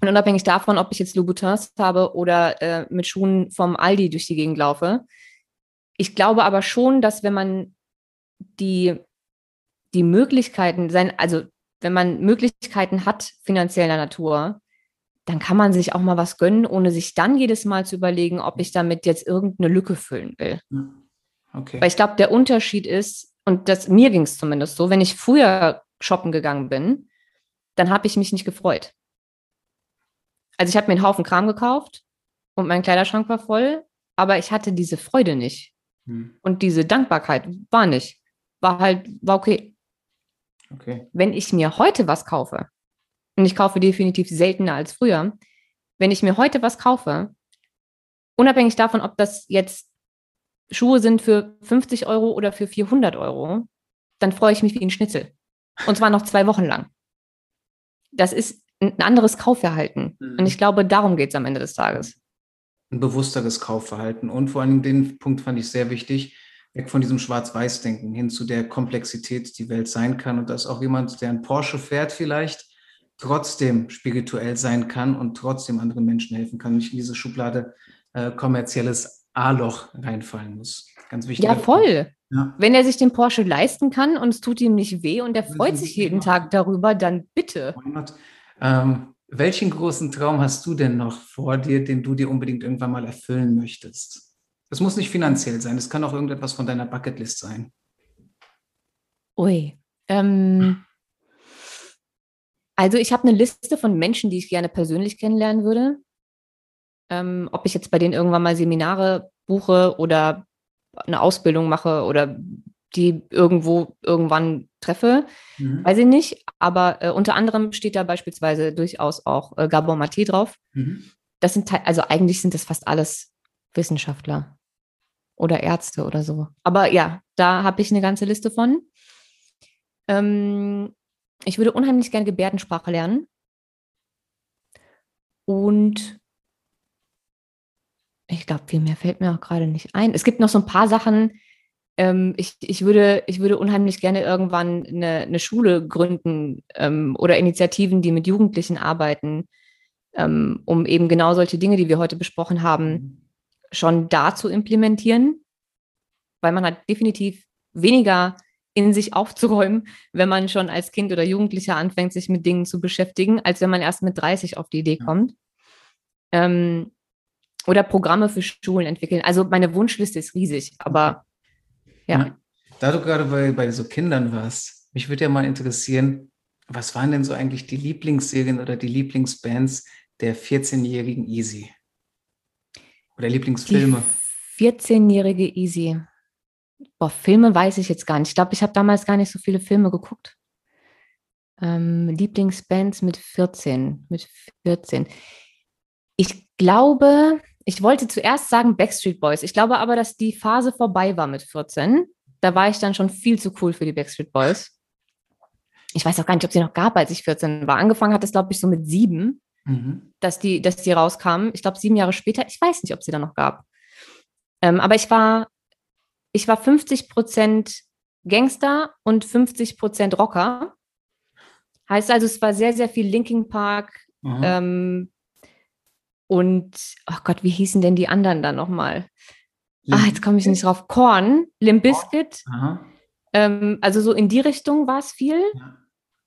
und unabhängig davon, ob ich jetzt Louboutins habe oder äh, mit Schuhen vom Aldi durch die Gegend laufe. Ich glaube aber schon, dass wenn man die, die Möglichkeiten, sein, also wenn man Möglichkeiten hat finanzieller Natur, dann kann man sich auch mal was gönnen, ohne sich dann jedes Mal zu überlegen, ob ich damit jetzt irgendeine Lücke füllen will. Okay. Weil ich glaube, der Unterschied ist, und das, mir ging es zumindest so, wenn ich früher shoppen gegangen bin, dann habe ich mich nicht gefreut. Also ich habe mir einen Haufen Kram gekauft und mein Kleiderschrank war voll, aber ich hatte diese Freude nicht. Hm. Und diese Dankbarkeit war nicht. War halt, war okay. Okay. Wenn ich mir heute was kaufe, und ich kaufe definitiv seltener als früher, wenn ich mir heute was kaufe, unabhängig davon, ob das jetzt Schuhe sind für 50 Euro oder für 400 Euro, dann freue ich mich wie ein Schnitzel. Und zwar noch zwei Wochen lang. Das ist ein anderes Kaufverhalten. Mhm. Und ich glaube, darum geht es am Ende des Tages.
Ein bewussteres Kaufverhalten. Und vor allem den Punkt fand ich sehr wichtig, weg von diesem Schwarz-Weiß-Denken hin zu der Komplexität, die Welt sein kann. Und dass auch jemand, der ein Porsche fährt vielleicht, trotzdem spirituell sein kann und trotzdem anderen Menschen helfen kann, nicht in diese Schublade äh, kommerzielles A-Loch reinfallen muss. Ganz wichtig.
Ja, voll. Ja. Wenn er sich den Porsche leisten kann und es tut ihm nicht weh und er freut sich jeden Tag darüber, dann bitte.
Ähm, welchen großen Traum hast du denn noch vor dir, den du dir unbedingt irgendwann mal erfüllen möchtest? Das muss nicht finanziell sein, das kann auch irgendetwas von deiner Bucketlist sein.
Ui. Ähm, Also ich habe eine Liste von Menschen, die ich gerne persönlich kennenlernen würde. Ähm, ob ich jetzt bei denen irgendwann mal Seminare buche oder eine Ausbildung mache oder die irgendwo irgendwann treffe, mhm. weiß ich nicht. Aber äh, unter anderem steht da beispielsweise durchaus auch äh, Gabor Maté drauf. Mhm. Das sind also eigentlich sind das fast alles Wissenschaftler oder Ärzte oder so. Aber ja, da habe ich eine ganze Liste von. Ähm, ich würde unheimlich gerne Gebärdensprache lernen. Und ich glaube, viel mehr fällt mir auch gerade nicht ein. Es gibt noch so ein paar Sachen. Ähm, ich, ich, würde, ich würde unheimlich gerne irgendwann eine, eine Schule gründen ähm, oder Initiativen, die mit Jugendlichen arbeiten, ähm, um eben genau solche Dinge, die wir heute besprochen haben, mhm. schon da zu implementieren. Weil man hat definitiv weniger in sich aufzuräumen, wenn man schon als Kind oder Jugendlicher anfängt, sich mit Dingen zu beschäftigen, als wenn man erst mit 30 auf die Idee kommt. Ähm, oder Programme für Schulen entwickeln. Also meine Wunschliste ist riesig, aber ja.
Da du gerade bei, bei so Kindern warst, mich würde ja mal interessieren, was waren denn so eigentlich die Lieblingsserien oder die Lieblingsbands der 14-jährigen Easy? Oder Lieblingsfilme?
14-jährige Easy. Boah, Filme weiß ich jetzt gar nicht. Ich glaube, ich habe damals gar nicht so viele Filme geguckt. Ähm, Lieblingsbands mit 14. Mit 14. Ich glaube, ich wollte zuerst sagen Backstreet Boys. Ich glaube aber, dass die Phase vorbei war mit 14. Da war ich dann schon viel zu cool für die Backstreet Boys. Ich weiß auch gar nicht, ob sie noch gab, als ich 14 war. Angefangen hat es, glaube ich, so mit sieben, mhm. dass, die, dass die rauskamen. Ich glaube, sieben Jahre später. Ich weiß nicht, ob sie da noch gab. Ähm, aber ich war ich war 50 Prozent Gangster und 50 Prozent Rocker. Heißt also, es war sehr, sehr viel Linking Park. Ähm, und, oh Gott, wie hießen denn die anderen dann nochmal? Ah, jetzt komme ich nicht drauf. Korn, Limp Bizkit. Ähm, also so in die Richtung war es viel. Ja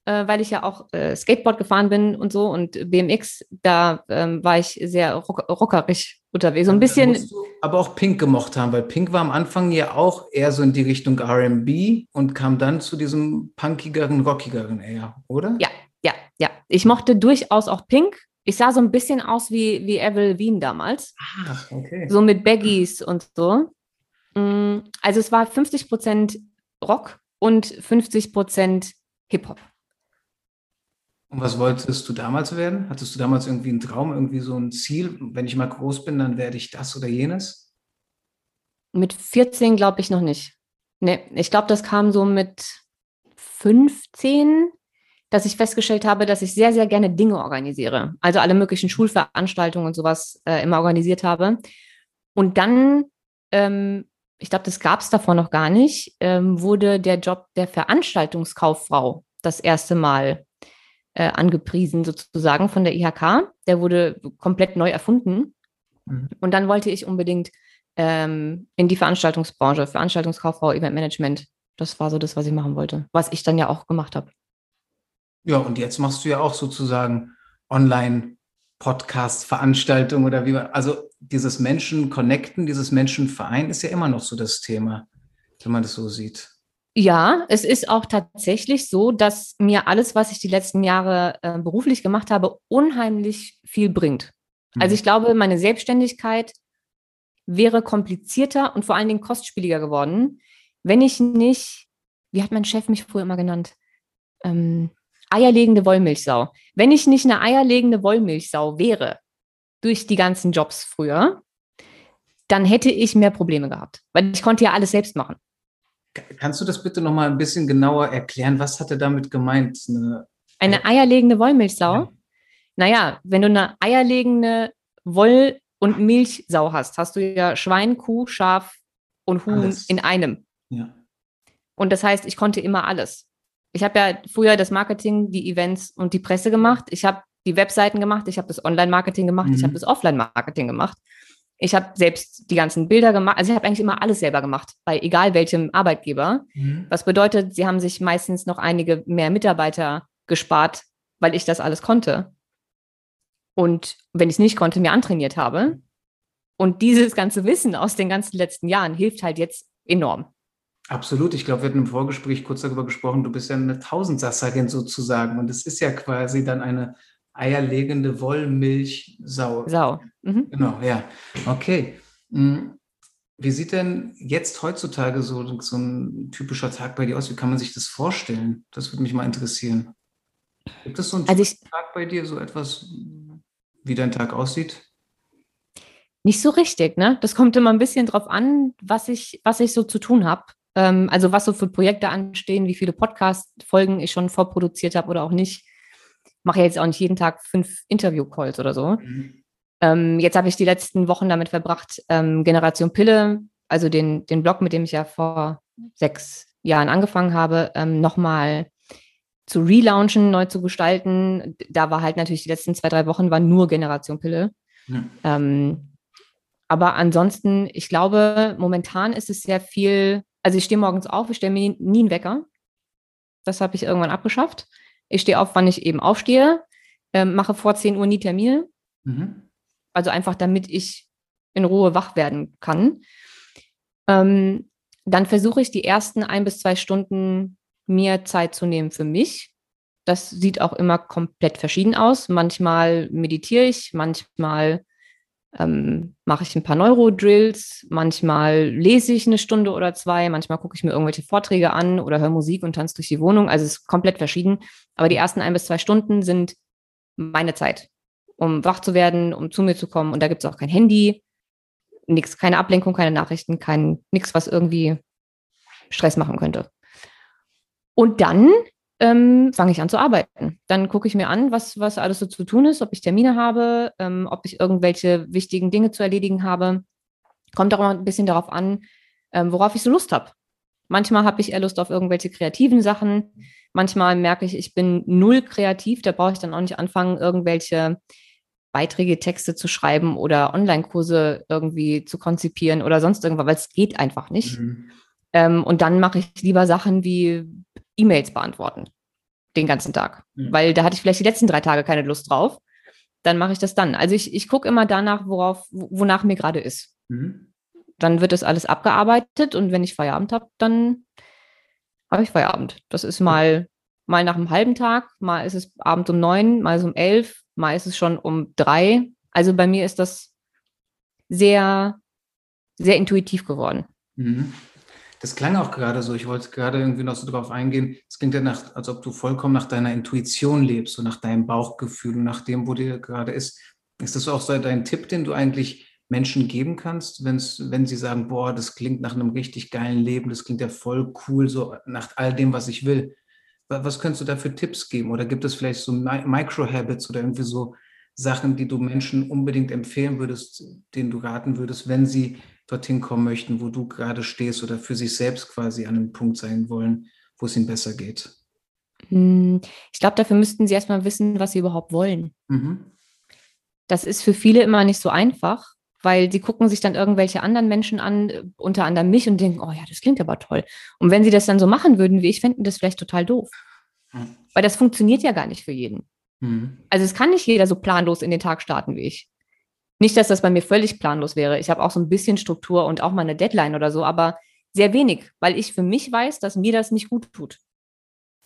äh, weil ich ja auch äh, Skateboard gefahren bin und so und BMX, da ähm, war ich sehr rock rockerig unterwegs. So ein bisschen.
aber auch Pink gemocht haben, weil Pink war am Anfang ja auch eher so in die Richtung RB und kam dann zu diesem punkigeren, rockigeren eher, oder?
Ja, ja, ja. Ich mochte durchaus auch Pink. Ich sah so ein bisschen aus wie, wie Avril Wien damals. Ah, okay. So mit Baggies und so. Mm, also es war 50 Prozent Rock und 50 Prozent Hip-Hop.
Und was wolltest du damals werden? Hattest du damals irgendwie einen Traum, irgendwie so ein Ziel? Wenn ich mal groß bin, dann werde ich das oder jenes?
Mit 14 glaube ich noch nicht. Nee, ich glaube, das kam so mit 15, dass ich festgestellt habe, dass ich sehr, sehr gerne Dinge organisiere. Also alle möglichen Schulveranstaltungen und sowas äh, immer organisiert habe. Und dann, ähm, ich glaube, das gab es davor noch gar nicht, ähm, wurde der Job der Veranstaltungskauffrau das erste Mal äh, angepriesen sozusagen von der IHK. Der wurde komplett neu erfunden. Mhm. Und dann wollte ich unbedingt ähm, in die Veranstaltungsbranche, Veranstaltungskauffrau, Eventmanagement. Das war so das, was ich machen wollte, was ich dann ja auch gemacht habe.
Ja, und jetzt machst du ja auch sozusagen online Podcast, Veranstaltung oder wie man, also dieses Menschen connecten, dieses Menschen vereinen ist ja immer noch so das Thema, wenn man das so sieht.
Ja, es ist auch tatsächlich so, dass mir alles, was ich die letzten Jahre äh, beruflich gemacht habe, unheimlich viel bringt. Mhm. Also ich glaube, meine Selbstständigkeit wäre komplizierter und vor allen Dingen kostspieliger geworden, wenn ich nicht, wie hat mein Chef mich früher immer genannt, ähm, eierlegende Wollmilchsau. Wenn ich nicht eine eierlegende Wollmilchsau wäre durch die ganzen Jobs früher, dann hätte ich mehr Probleme gehabt, weil ich konnte ja alles selbst machen.
Kannst du das bitte noch mal ein bisschen genauer erklären? Was hat er damit gemeint?
Eine, eine eierlegende Wollmilchsau? Ja. Naja, wenn du eine eierlegende Woll- und Milchsau hast, hast du ja Schwein, Kuh, Schaf und Huhn alles. in einem. Ja. Und das heißt, ich konnte immer alles. Ich habe ja früher das Marketing, die Events und die Presse gemacht. Ich habe die Webseiten gemacht, ich habe das Online-Marketing gemacht, mhm. ich habe das Offline-Marketing gemacht. Ich habe selbst die ganzen Bilder gemacht. Also ich habe eigentlich immer alles selber gemacht, bei egal welchem Arbeitgeber. Mhm. Was bedeutet, sie haben sich meistens noch einige mehr Mitarbeiter gespart, weil ich das alles konnte. Und wenn ich es nicht konnte, mir antrainiert habe. Und dieses ganze Wissen aus den ganzen letzten Jahren hilft halt jetzt enorm.
Absolut. Ich glaube, wir hatten im Vorgespräch kurz darüber gesprochen, du bist ja eine Tausendsasserin sozusagen. Und es ist ja quasi dann eine eierlegende Wollmilchsau.
Sau.
Mhm. Genau, ja. Okay. Hm. Wie sieht denn jetzt heutzutage so, so ein typischer Tag bei dir aus? Wie kann man sich das vorstellen? Das würde mich mal interessieren. Gibt es so einen
also ich,
Tag bei dir, so etwas, wie dein Tag aussieht?
Nicht so richtig, ne? Das kommt immer ein bisschen drauf an, was ich, was ich so zu tun habe. Ähm, also was so für Projekte anstehen, wie viele Podcast-Folgen ich schon vorproduziert habe oder auch nicht. Mache ja jetzt auch nicht jeden Tag fünf Interview-Calls oder so. Mhm. Ähm, jetzt habe ich die letzten Wochen damit verbracht, ähm, Generation Pille, also den, den Blog, mit dem ich ja vor sechs Jahren angefangen habe, ähm, nochmal zu relaunchen, neu zu gestalten. Da war halt natürlich die letzten zwei, drei Wochen war nur Generation Pille. Ja. Ähm, aber ansonsten, ich glaube, momentan ist es sehr viel, also ich stehe morgens auf, ich stelle mir nie einen Wecker. Das habe ich irgendwann abgeschafft. Ich stehe auf, wann ich eben aufstehe, äh, mache vor 10 Uhr nie Termine. Mhm. Also einfach, damit ich in Ruhe wach werden kann. Ähm, dann versuche ich die ersten ein bis zwei Stunden mir Zeit zu nehmen für mich. Das sieht auch immer komplett verschieden aus. Manchmal meditiere ich, manchmal ähm, mache ich ein paar Neurodrills, manchmal lese ich eine Stunde oder zwei, manchmal gucke ich mir irgendwelche Vorträge an oder höre Musik und tanze durch die Wohnung. Also es ist komplett verschieden. Aber die ersten ein bis zwei Stunden sind meine Zeit um wach zu werden, um zu mir zu kommen. Und da gibt es auch kein Handy, nichts, keine Ablenkung, keine Nachrichten, kein nichts, was irgendwie Stress machen könnte. Und dann ähm, fange ich an zu arbeiten. Dann gucke ich mir an, was, was alles so zu tun ist, ob ich Termine habe, ähm, ob ich irgendwelche wichtigen Dinge zu erledigen habe. Kommt auch immer ein bisschen darauf an, ähm, worauf ich so Lust habe. Manchmal habe ich eher Lust auf irgendwelche kreativen Sachen. Manchmal merke ich, ich bin null kreativ. Da brauche ich dann auch nicht anfangen, irgendwelche Beiträge, Texte zu schreiben oder Online-Kurse irgendwie zu konzipieren oder sonst irgendwas, weil es geht einfach nicht. Mhm. Ähm, und dann mache ich lieber Sachen wie E-Mails beantworten den ganzen Tag, mhm. weil da hatte ich vielleicht die letzten drei Tage keine Lust drauf. Dann mache ich das dann. Also ich, ich gucke immer danach, worauf, wonach mir gerade ist. Mhm. Dann wird das alles abgearbeitet und wenn ich Feierabend habe, dann habe ich Feierabend. Das ist mal, mal nach einem halben Tag, mal ist es abends um neun, mal ist es um elf, mal ist es schon um drei. Also bei mir ist das sehr, sehr intuitiv geworden.
Mhm. Das klang auch gerade so. Ich wollte gerade irgendwie noch so drauf eingehen. Es klingt ja nach, als ob du vollkommen nach deiner Intuition lebst, so nach deinem Bauchgefühl und nach dem, wo dir gerade ist. Ist das auch so dein Tipp, den du eigentlich Menschen geben kannst, wenn's, wenn sie sagen, boah, das klingt nach einem richtig geilen Leben, das klingt ja voll cool, so nach all dem, was ich will. Was könntest du da für Tipps geben? Oder gibt es vielleicht so Micro-Habits oder irgendwie so Sachen, die du Menschen unbedingt empfehlen würdest, denen du raten würdest, wenn sie dorthin kommen möchten, wo du gerade stehst oder für sich selbst quasi an einem Punkt sein wollen, wo es ihnen besser geht?
Hm, ich glaube, dafür müssten sie erstmal wissen, was sie überhaupt wollen. Mhm. Das ist für viele immer nicht so einfach, weil sie gucken sich dann irgendwelche anderen Menschen an, unter anderem mich, und denken, oh ja, das klingt aber toll. Und wenn sie das dann so machen würden wie ich, fänden das vielleicht total doof. Mhm. Weil das funktioniert ja gar nicht für jeden. Mhm. Also es kann nicht jeder so planlos in den Tag starten wie ich. Nicht, dass das bei mir völlig planlos wäre. Ich habe auch so ein bisschen Struktur und auch mal eine Deadline oder so, aber sehr wenig, weil ich für mich weiß, dass mir das nicht gut tut.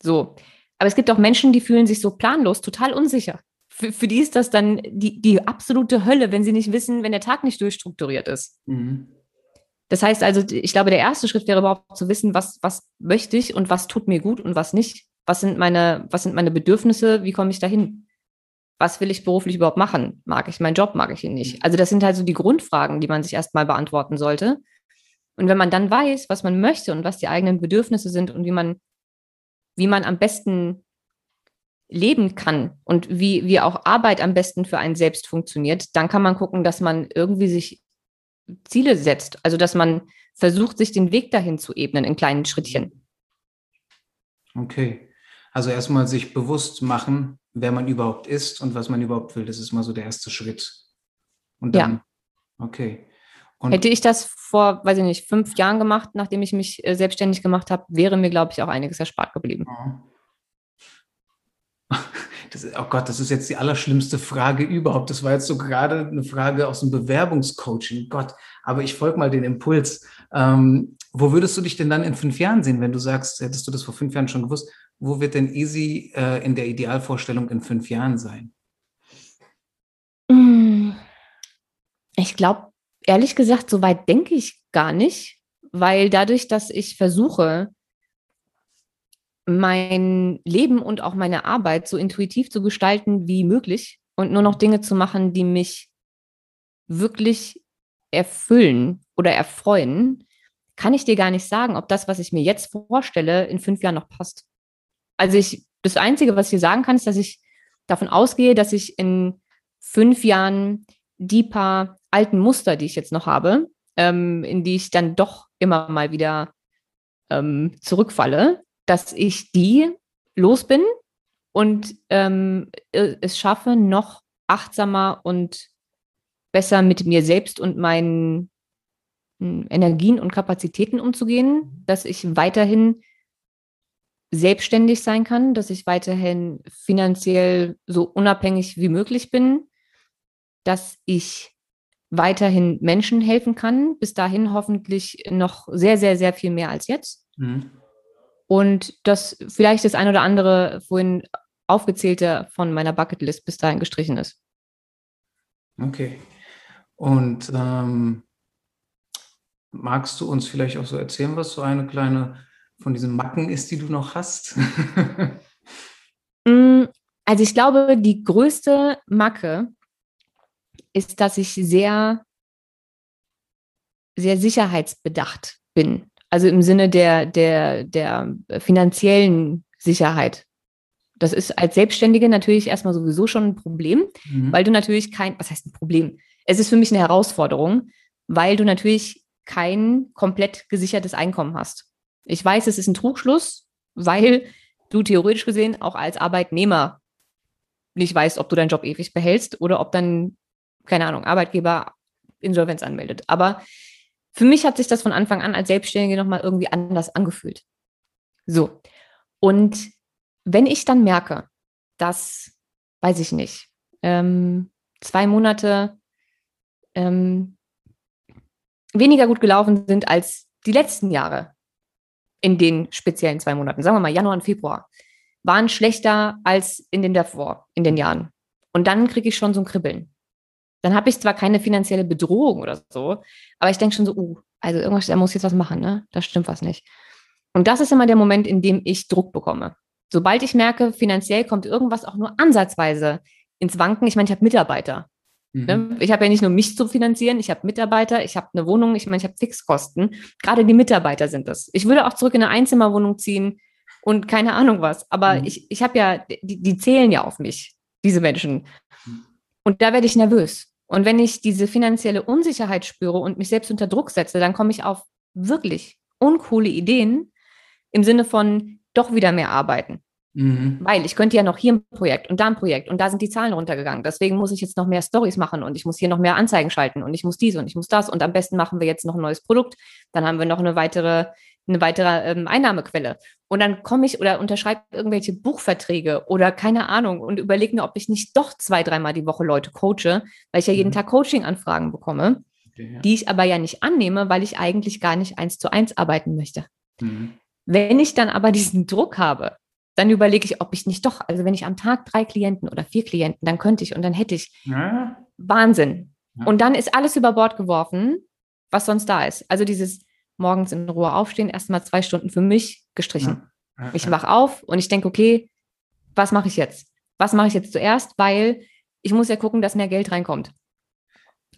So. Aber es gibt auch Menschen, die fühlen sich so planlos, total unsicher für, für die ist das dann die, die absolute Hölle, wenn sie nicht wissen, wenn der Tag nicht durchstrukturiert ist. Mhm. Das heißt also, ich glaube, der erste Schritt wäre überhaupt zu wissen, was, was möchte ich und was tut mir gut und was nicht. Was sind meine, was sind meine Bedürfnisse? Wie komme ich dahin? Was will ich beruflich überhaupt machen? Mag ich meinen Job? Mag ich ihn nicht? Also, das sind halt so die Grundfragen, die man sich erstmal beantworten sollte. Und wenn man dann weiß, was man möchte und was die eigenen Bedürfnisse sind und wie man, wie man am besten leben kann und wie, wie auch Arbeit am besten für einen selbst funktioniert, dann kann man gucken, dass man irgendwie sich Ziele setzt. Also dass man versucht, sich den Weg dahin zu ebnen in kleinen Schrittchen.
Okay. Also erstmal sich bewusst machen, wer man überhaupt ist und was man überhaupt will. Das ist mal so der erste Schritt. Und dann, ja. okay.
Und Hätte ich das vor, weiß ich nicht, fünf Jahren gemacht, nachdem ich mich äh, selbstständig gemacht habe, wäre mir, glaube ich, auch einiges erspart geblieben.
Das oh Gott, das ist jetzt die allerschlimmste Frage überhaupt. Das war jetzt so gerade eine Frage aus dem Bewerbungscoaching. Gott, aber ich folge mal den Impuls. Ähm, wo würdest du dich denn dann in fünf Jahren sehen, wenn du sagst, hättest du das vor fünf Jahren schon gewusst? Wo wird denn Easy äh, in der Idealvorstellung in fünf Jahren sein?
Hm. Ich glaube, ehrlich gesagt, so weit denke ich gar nicht, weil dadurch, dass ich versuche, mein Leben und auch meine Arbeit so intuitiv zu gestalten wie möglich und nur noch Dinge zu machen, die mich wirklich erfüllen oder erfreuen, kann ich dir gar nicht sagen, ob das, was ich mir jetzt vorstelle, in fünf Jahren noch passt. Also ich, das Einzige, was ich sagen kann, ist, dass ich davon ausgehe, dass ich in fünf Jahren die paar alten Muster, die ich jetzt noch habe, ähm, in die ich dann doch immer mal wieder ähm, zurückfalle, dass ich die los bin und ähm, es schaffe, noch achtsamer und besser mit mir selbst und meinen hm, Energien und Kapazitäten umzugehen, dass ich weiterhin selbstständig sein kann, dass ich weiterhin finanziell so unabhängig wie möglich bin, dass ich weiterhin Menschen helfen kann, bis dahin hoffentlich noch sehr, sehr, sehr viel mehr als jetzt. Mhm. Und dass vielleicht das ein oder andere vorhin aufgezählte von meiner Bucketlist bis dahin gestrichen ist.
Okay. Und ähm, magst du uns vielleicht auch so erzählen, was so eine kleine von diesen Macken ist, die du noch hast?
Mm, also ich glaube, die größte Macke ist, dass ich sehr, sehr sicherheitsbedacht bin. Also im Sinne der, der, der finanziellen Sicherheit. Das ist als Selbstständige natürlich erstmal sowieso schon ein Problem, mhm. weil du natürlich kein, was heißt ein Problem? Es ist für mich eine Herausforderung, weil du natürlich kein komplett gesichertes Einkommen hast. Ich weiß, es ist ein Trugschluss, weil du theoretisch gesehen auch als Arbeitnehmer nicht weißt, ob du deinen Job ewig behältst oder ob dann, keine Ahnung, Arbeitgeber Insolvenz anmeldet. Aber für mich hat sich das von Anfang an als Selbstständige nochmal irgendwie anders angefühlt. So. Und wenn ich dann merke, dass, weiß ich nicht, ähm, zwei Monate ähm, weniger gut gelaufen sind als die letzten Jahre in den speziellen zwei Monaten, sagen wir mal Januar und Februar, waren schlechter als in den davor, in den Jahren. Und dann kriege ich schon so ein Kribbeln dann habe ich zwar keine finanzielle Bedrohung oder so, aber ich denke schon so, uh, also irgendwas, er muss jetzt was machen, ne? Da stimmt was nicht. Und das ist immer der Moment, in dem ich Druck bekomme. Sobald ich merke, finanziell kommt irgendwas auch nur ansatzweise ins Wanken. Ich meine, ich habe Mitarbeiter. Mhm. Ne? Ich habe ja nicht nur mich zu finanzieren, ich habe Mitarbeiter, ich habe eine Wohnung, ich meine, ich habe Fixkosten. Gerade die Mitarbeiter sind das. Ich würde auch zurück in eine Einzimmerwohnung ziehen und keine Ahnung was. Aber mhm. ich, ich habe ja, die, die zählen ja auf mich, diese Menschen. Mhm. Und da werde ich nervös. Und wenn ich diese finanzielle Unsicherheit spüre und mich selbst unter Druck setze, dann komme ich auf wirklich uncoole Ideen im Sinne von doch wieder mehr arbeiten. Mhm. Weil ich könnte ja noch hier ein Projekt und da ein Projekt und da sind die Zahlen runtergegangen. Deswegen muss ich jetzt noch mehr Stories machen und ich muss hier noch mehr Anzeigen schalten und ich muss dies und ich muss das und am besten machen wir jetzt noch ein neues Produkt. Dann haben wir noch eine weitere eine weitere ähm, Einnahmequelle. Und dann komme ich oder unterschreibe irgendwelche Buchverträge oder keine Ahnung und überlege mir, ob ich nicht doch zwei, dreimal die Woche Leute coache, weil ich ja jeden mhm. Tag Coaching-Anfragen bekomme, okay, ja. die ich aber ja nicht annehme, weil ich eigentlich gar nicht eins zu eins arbeiten möchte. Mhm. Wenn ich dann aber diesen Druck habe, dann überlege ich, ob ich nicht doch, also wenn ich am Tag drei Klienten oder vier Klienten, dann könnte ich und dann hätte ich ja. Wahnsinn. Ja. Und dann ist alles über Bord geworfen, was sonst da ist. Also dieses morgens in Ruhe aufstehen, erstmal zwei Stunden für mich gestrichen. Ja, ich wach auf und ich denke, okay, was mache ich jetzt? Was mache ich jetzt zuerst? Weil ich muss ja gucken, dass mehr Geld reinkommt.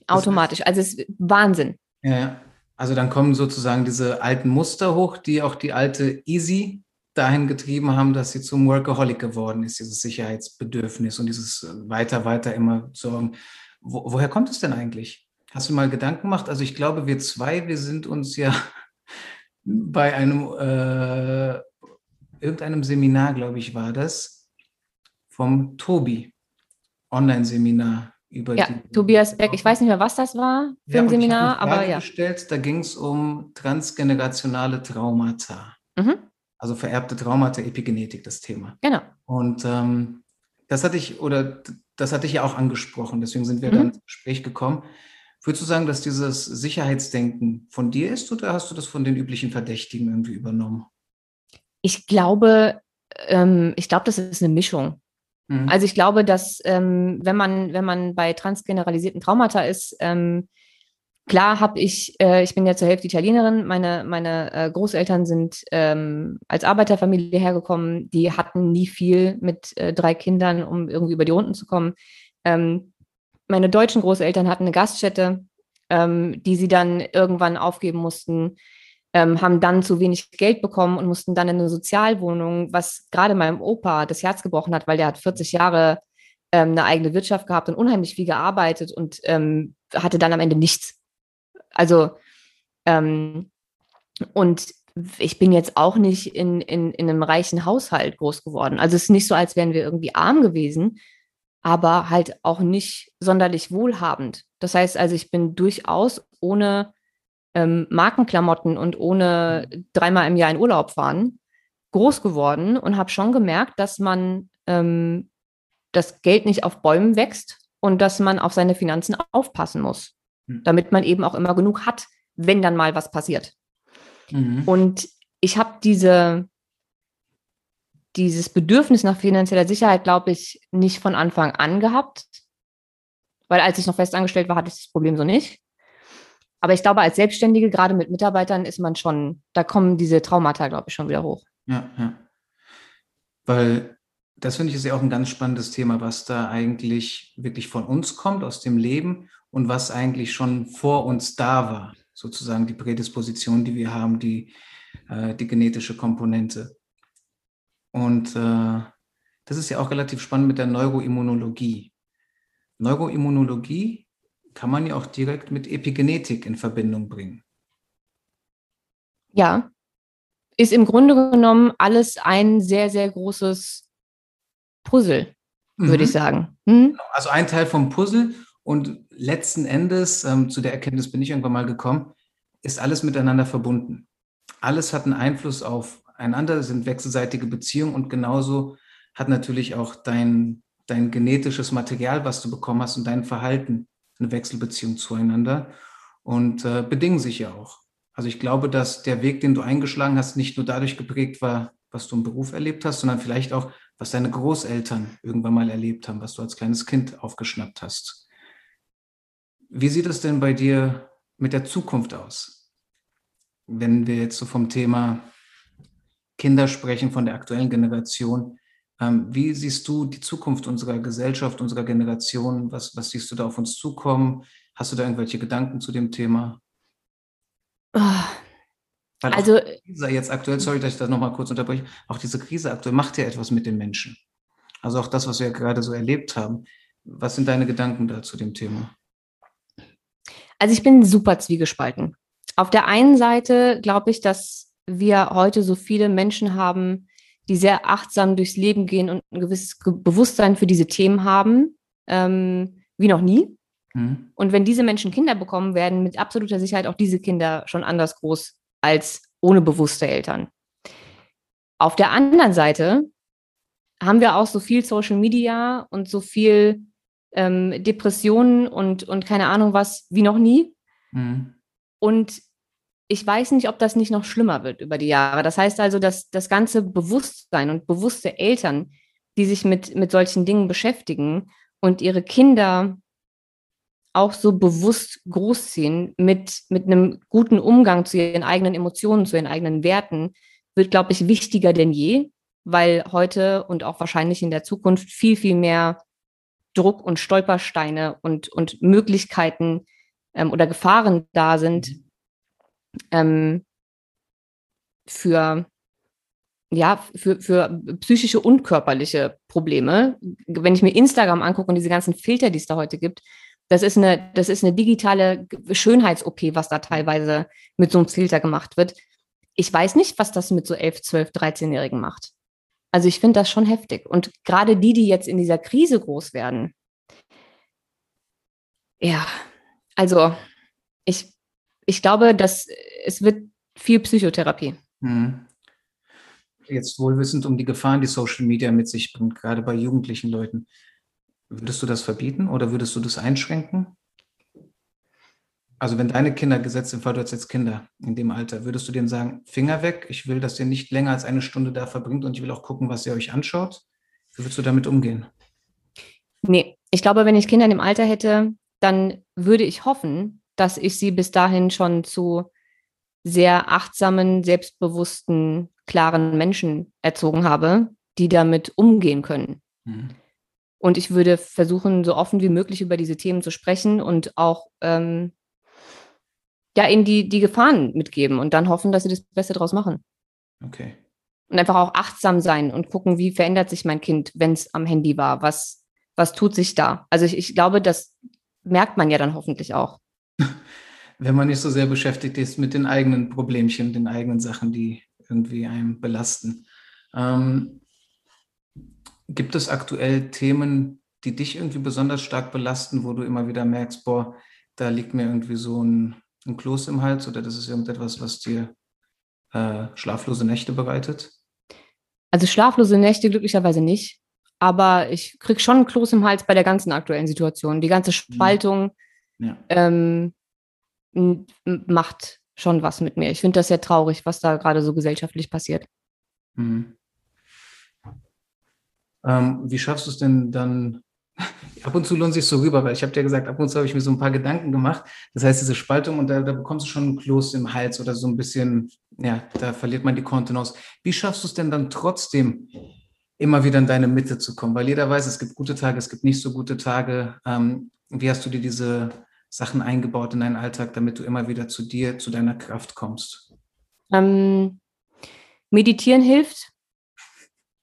Automatisch. Also es ist Wahnsinn.
Ja, also dann kommen sozusagen diese alten Muster hoch, die auch die alte Easy dahin getrieben haben, dass sie zum Workaholic geworden ist, dieses Sicherheitsbedürfnis und dieses weiter, weiter immer Sorgen. Wo, woher kommt es denn eigentlich? Hast du mal Gedanken gemacht? Also ich glaube, wir zwei, wir sind uns ja bei einem, äh, irgendeinem Seminar, glaube ich, war das, vom Tobi, Online-Seminar
über ja, die, Tobias Beck, ich weiß nicht mehr, was das war für ja, ein Seminar, aber ja.
Gestellt, da ging es um transgenerationale Traumata. Mhm. Also vererbte Traumata, Epigenetik, das Thema.
Genau.
Und ähm, das hatte ich, oder das hatte ich ja auch angesprochen, deswegen sind wir mhm. dann ins Gespräch gekommen. Würdest du sagen, dass dieses Sicherheitsdenken von dir ist oder hast du das von den üblichen Verdächtigen irgendwie übernommen?
Ich glaube, ähm, ich glaube, das ist eine Mischung. Mhm. Also ich glaube, dass ähm, wenn man, wenn man bei transgeneralisierten Traumata ist, ähm, klar habe ich, äh, ich bin ja zur Hälfte Italienerin, meine, meine äh, Großeltern sind ähm, als Arbeiterfamilie hergekommen, die hatten nie viel mit äh, drei Kindern, um irgendwie über die Runden zu kommen. Ähm, meine deutschen Großeltern hatten eine Gaststätte, ähm, die sie dann irgendwann aufgeben mussten ähm, haben dann zu wenig Geld bekommen und mussten dann in eine Sozialwohnung, was gerade meinem Opa das Herz gebrochen hat, weil der hat 40 Jahre ähm, eine eigene Wirtschaft gehabt und unheimlich viel gearbeitet und ähm, hatte dann am Ende nichts. Also, ähm, und ich bin jetzt auch nicht in, in, in einem reichen Haushalt groß geworden. Also es ist nicht so, als wären wir irgendwie arm gewesen, aber halt auch nicht sonderlich wohlhabend. Das heißt also, ich bin durchaus ohne ähm, Markenklamotten und ohne dreimal im Jahr in Urlaub fahren groß geworden und habe schon gemerkt, dass man ähm, das Geld nicht auf Bäumen wächst und dass man auf seine Finanzen aufpassen muss. Damit man eben auch immer genug hat, wenn dann mal was passiert. Mhm. Und ich habe diese, dieses Bedürfnis nach finanzieller Sicherheit, glaube ich, nicht von Anfang an gehabt, weil als ich noch fest angestellt war, hatte ich das Problem so nicht. Aber ich glaube, als Selbstständige, gerade mit Mitarbeitern, ist man schon, da kommen diese Traumata, glaube ich, schon wieder hoch.
Ja, ja. Weil das finde ich ist ja auch ein ganz spannendes Thema, was da eigentlich wirklich von uns kommt, aus dem Leben und was eigentlich schon vor uns da war. Sozusagen die Prädisposition, die wir haben, die, äh, die genetische Komponente. Und äh, das ist ja auch relativ spannend mit der Neuroimmunologie. Neuroimmunologie kann man ja auch direkt mit Epigenetik in Verbindung bringen.
Ja, ist im Grunde genommen alles ein sehr, sehr großes Puzzle, würde mhm. ich sagen.
Mhm. Also ein Teil vom Puzzle und letzten Endes, ähm, zu der Erkenntnis bin ich irgendwann mal gekommen, ist alles miteinander verbunden. Alles hat einen Einfluss auf einander, sind wechselseitige Beziehungen und genauso hat natürlich auch dein, dein genetisches Material, was du bekommen hast und dein Verhalten eine Wechselbeziehung zueinander und äh, bedingen sich ja auch. Also ich glaube, dass der Weg, den du eingeschlagen hast, nicht nur dadurch geprägt war, was du im Beruf erlebt hast, sondern vielleicht auch, was deine Großeltern irgendwann mal erlebt haben, was du als kleines Kind aufgeschnappt hast. Wie sieht es denn bei dir mit der Zukunft aus? Wenn wir jetzt so vom Thema Kinder sprechen, von der aktuellen Generation, ähm, wie siehst du die Zukunft unserer Gesellschaft, unserer Generation? Was, was siehst du da auf uns zukommen? Hast du da irgendwelche Gedanken zu dem Thema?
Oh. also
Krise jetzt aktuell, sorry, dass ich das nochmal kurz unterbreche, auch diese Krise aktuell macht ja etwas mit den Menschen. Also auch das, was wir ja gerade so erlebt haben. Was sind deine Gedanken da zu dem Thema?
Also ich bin super zwiegespalten. Auf der einen Seite glaube ich, dass wir heute so viele Menschen haben, die sehr achtsam durchs Leben gehen und ein gewisses Bewusstsein für diese Themen haben, ähm, wie noch nie. Mhm. Und wenn diese Menschen Kinder bekommen, werden mit absoluter Sicherheit auch diese Kinder schon anders groß als ohne bewusste Eltern. Auf der anderen Seite haben wir auch so viel Social Media und so viel ähm, Depressionen und, und keine Ahnung was wie noch nie. Mhm. Und ich weiß nicht, ob das nicht noch schlimmer wird über die Jahre. Das heißt also, dass das ganze Bewusstsein und bewusste Eltern, die sich mit, mit solchen Dingen beschäftigen und ihre Kinder auch so bewusst großziehen mit, mit einem guten Umgang zu ihren eigenen Emotionen, zu ihren eigenen Werten, wird, glaube ich, wichtiger denn je, weil heute und auch wahrscheinlich in der Zukunft viel, viel mehr Druck und Stolpersteine und, und Möglichkeiten ähm, oder Gefahren da sind, mhm ähm, für ja, für, für psychische und körperliche Probleme. Wenn ich mir Instagram angucke und diese ganzen Filter, die es da heute gibt, das ist eine, das ist eine digitale Schönheits-OP, was da teilweise mit so einem Filter gemacht wird. Ich weiß nicht, was das mit so 11, 12, 13-Jährigen macht. Also ich finde das schon heftig. Und gerade die, die jetzt in dieser Krise groß werden, ja, also ich, ich glaube, dass es wird viel Psychotherapie. Hm.
jetzt wohlwissend um die Gefahren, die Social Media mit sich bringt, gerade bei jugendlichen Leuten. Würdest du das verbieten oder würdest du das einschränken? Also wenn deine Kinder gesetzt sind, weil du hast jetzt Kinder in dem Alter, würdest du denen sagen, Finger weg, ich will, dass ihr nicht länger als eine Stunde da verbringt und ich will auch gucken, was ihr euch anschaut? Wie würdest du damit umgehen?
Nee, ich glaube, wenn ich Kinder in dem Alter hätte, dann würde ich hoffen, dass ich sie bis dahin schon zu sehr achtsamen, selbstbewussten, klaren Menschen erzogen habe, die damit umgehen können. Mhm. Und ich würde versuchen, so offen wie möglich über diese Themen zu sprechen und auch ähm, ja, ihnen die, die Gefahren mitgeben und dann hoffen, dass sie das Beste draus machen.
Okay.
Und einfach auch achtsam sein und gucken, wie verändert sich mein Kind, wenn es am Handy war? Was, was tut sich da? Also ich, ich glaube, das merkt man ja dann hoffentlich auch.
Wenn man nicht so sehr beschäftigt ist mit den eigenen Problemchen, den eigenen Sachen, die irgendwie einem belasten. Ähm, gibt es aktuell Themen, die dich irgendwie besonders stark belasten, wo du immer wieder merkst, boah, da liegt mir irgendwie so ein ein Kloß im Hals oder das ist irgendetwas, was dir äh, schlaflose Nächte bereitet?
Also schlaflose Nächte glücklicherweise nicht, aber ich kriege schon ein Kloß im Hals bei der ganzen aktuellen Situation. Die ganze mhm. Spaltung ja. ähm, macht schon was mit mir. Ich finde das sehr traurig, was da gerade so gesellschaftlich passiert. Mhm.
Ähm, wie schaffst du es denn dann, ab und zu lohnt sich so rüber, weil ich habe dir gesagt, ab und zu habe ich mir so ein paar Gedanken gemacht. Das heißt, diese Spaltung und da, da bekommst du schon einen Kloß im Hals oder so ein bisschen, ja, da verliert man die Kontenance. Wie schaffst du es denn dann trotzdem, immer wieder in deine Mitte zu kommen? Weil jeder weiß, es gibt gute Tage, es gibt nicht so gute Tage. Ähm, wie hast du dir diese Sachen eingebaut in deinen Alltag, damit du immer wieder zu dir, zu deiner Kraft kommst?
Ähm, meditieren hilft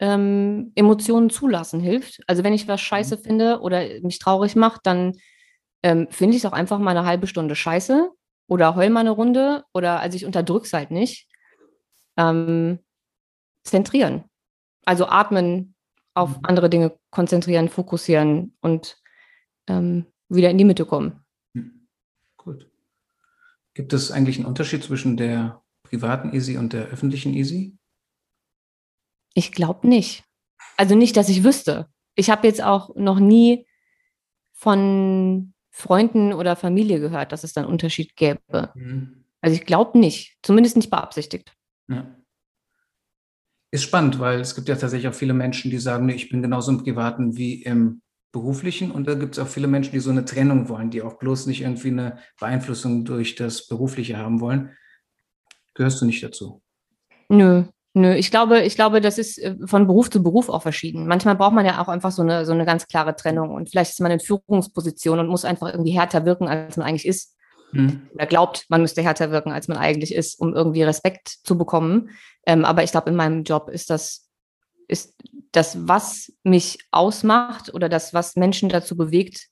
ähm, Emotionen zulassen hilft. Also wenn ich was scheiße mhm. finde oder mich traurig macht, dann ähm, finde ich es auch einfach mal eine halbe Stunde scheiße oder heul mal eine Runde oder also ich unterdrücke es halt nicht. Ähm, zentrieren. Also atmen, auf mhm. andere Dinge konzentrieren, fokussieren und ähm, wieder in die Mitte kommen. Hm.
Gut. Gibt es eigentlich einen Unterschied zwischen der privaten Easy und der öffentlichen Easy?
Ich glaube nicht. Also nicht, dass ich wüsste. Ich habe jetzt auch noch nie von Freunden oder Familie gehört, dass es da einen Unterschied gäbe. Mhm. Also ich glaube nicht, zumindest nicht beabsichtigt. Ja.
Ist spannend, weil es gibt ja tatsächlich auch viele Menschen, die sagen, nee, ich bin genauso im Privaten wie im Beruflichen. Und da gibt es auch viele Menschen, die so eine Trennung wollen, die auch bloß nicht irgendwie eine Beeinflussung durch das Berufliche haben wollen. Gehörst du nicht dazu?
Nö, Nö, ich glaube, ich glaube, das ist äh, von Beruf zu Beruf auch verschieden. Manchmal braucht man ja auch einfach so eine, so eine ganz klare Trennung und vielleicht ist man in Führungsposition und muss einfach irgendwie härter wirken, als man eigentlich ist. Mhm. Oder glaubt, man müsste härter wirken, als man eigentlich ist, um irgendwie Respekt zu bekommen. Ähm, aber ich glaube, in meinem Job ist das, ist das, was mich ausmacht oder das, was Menschen dazu bewegt,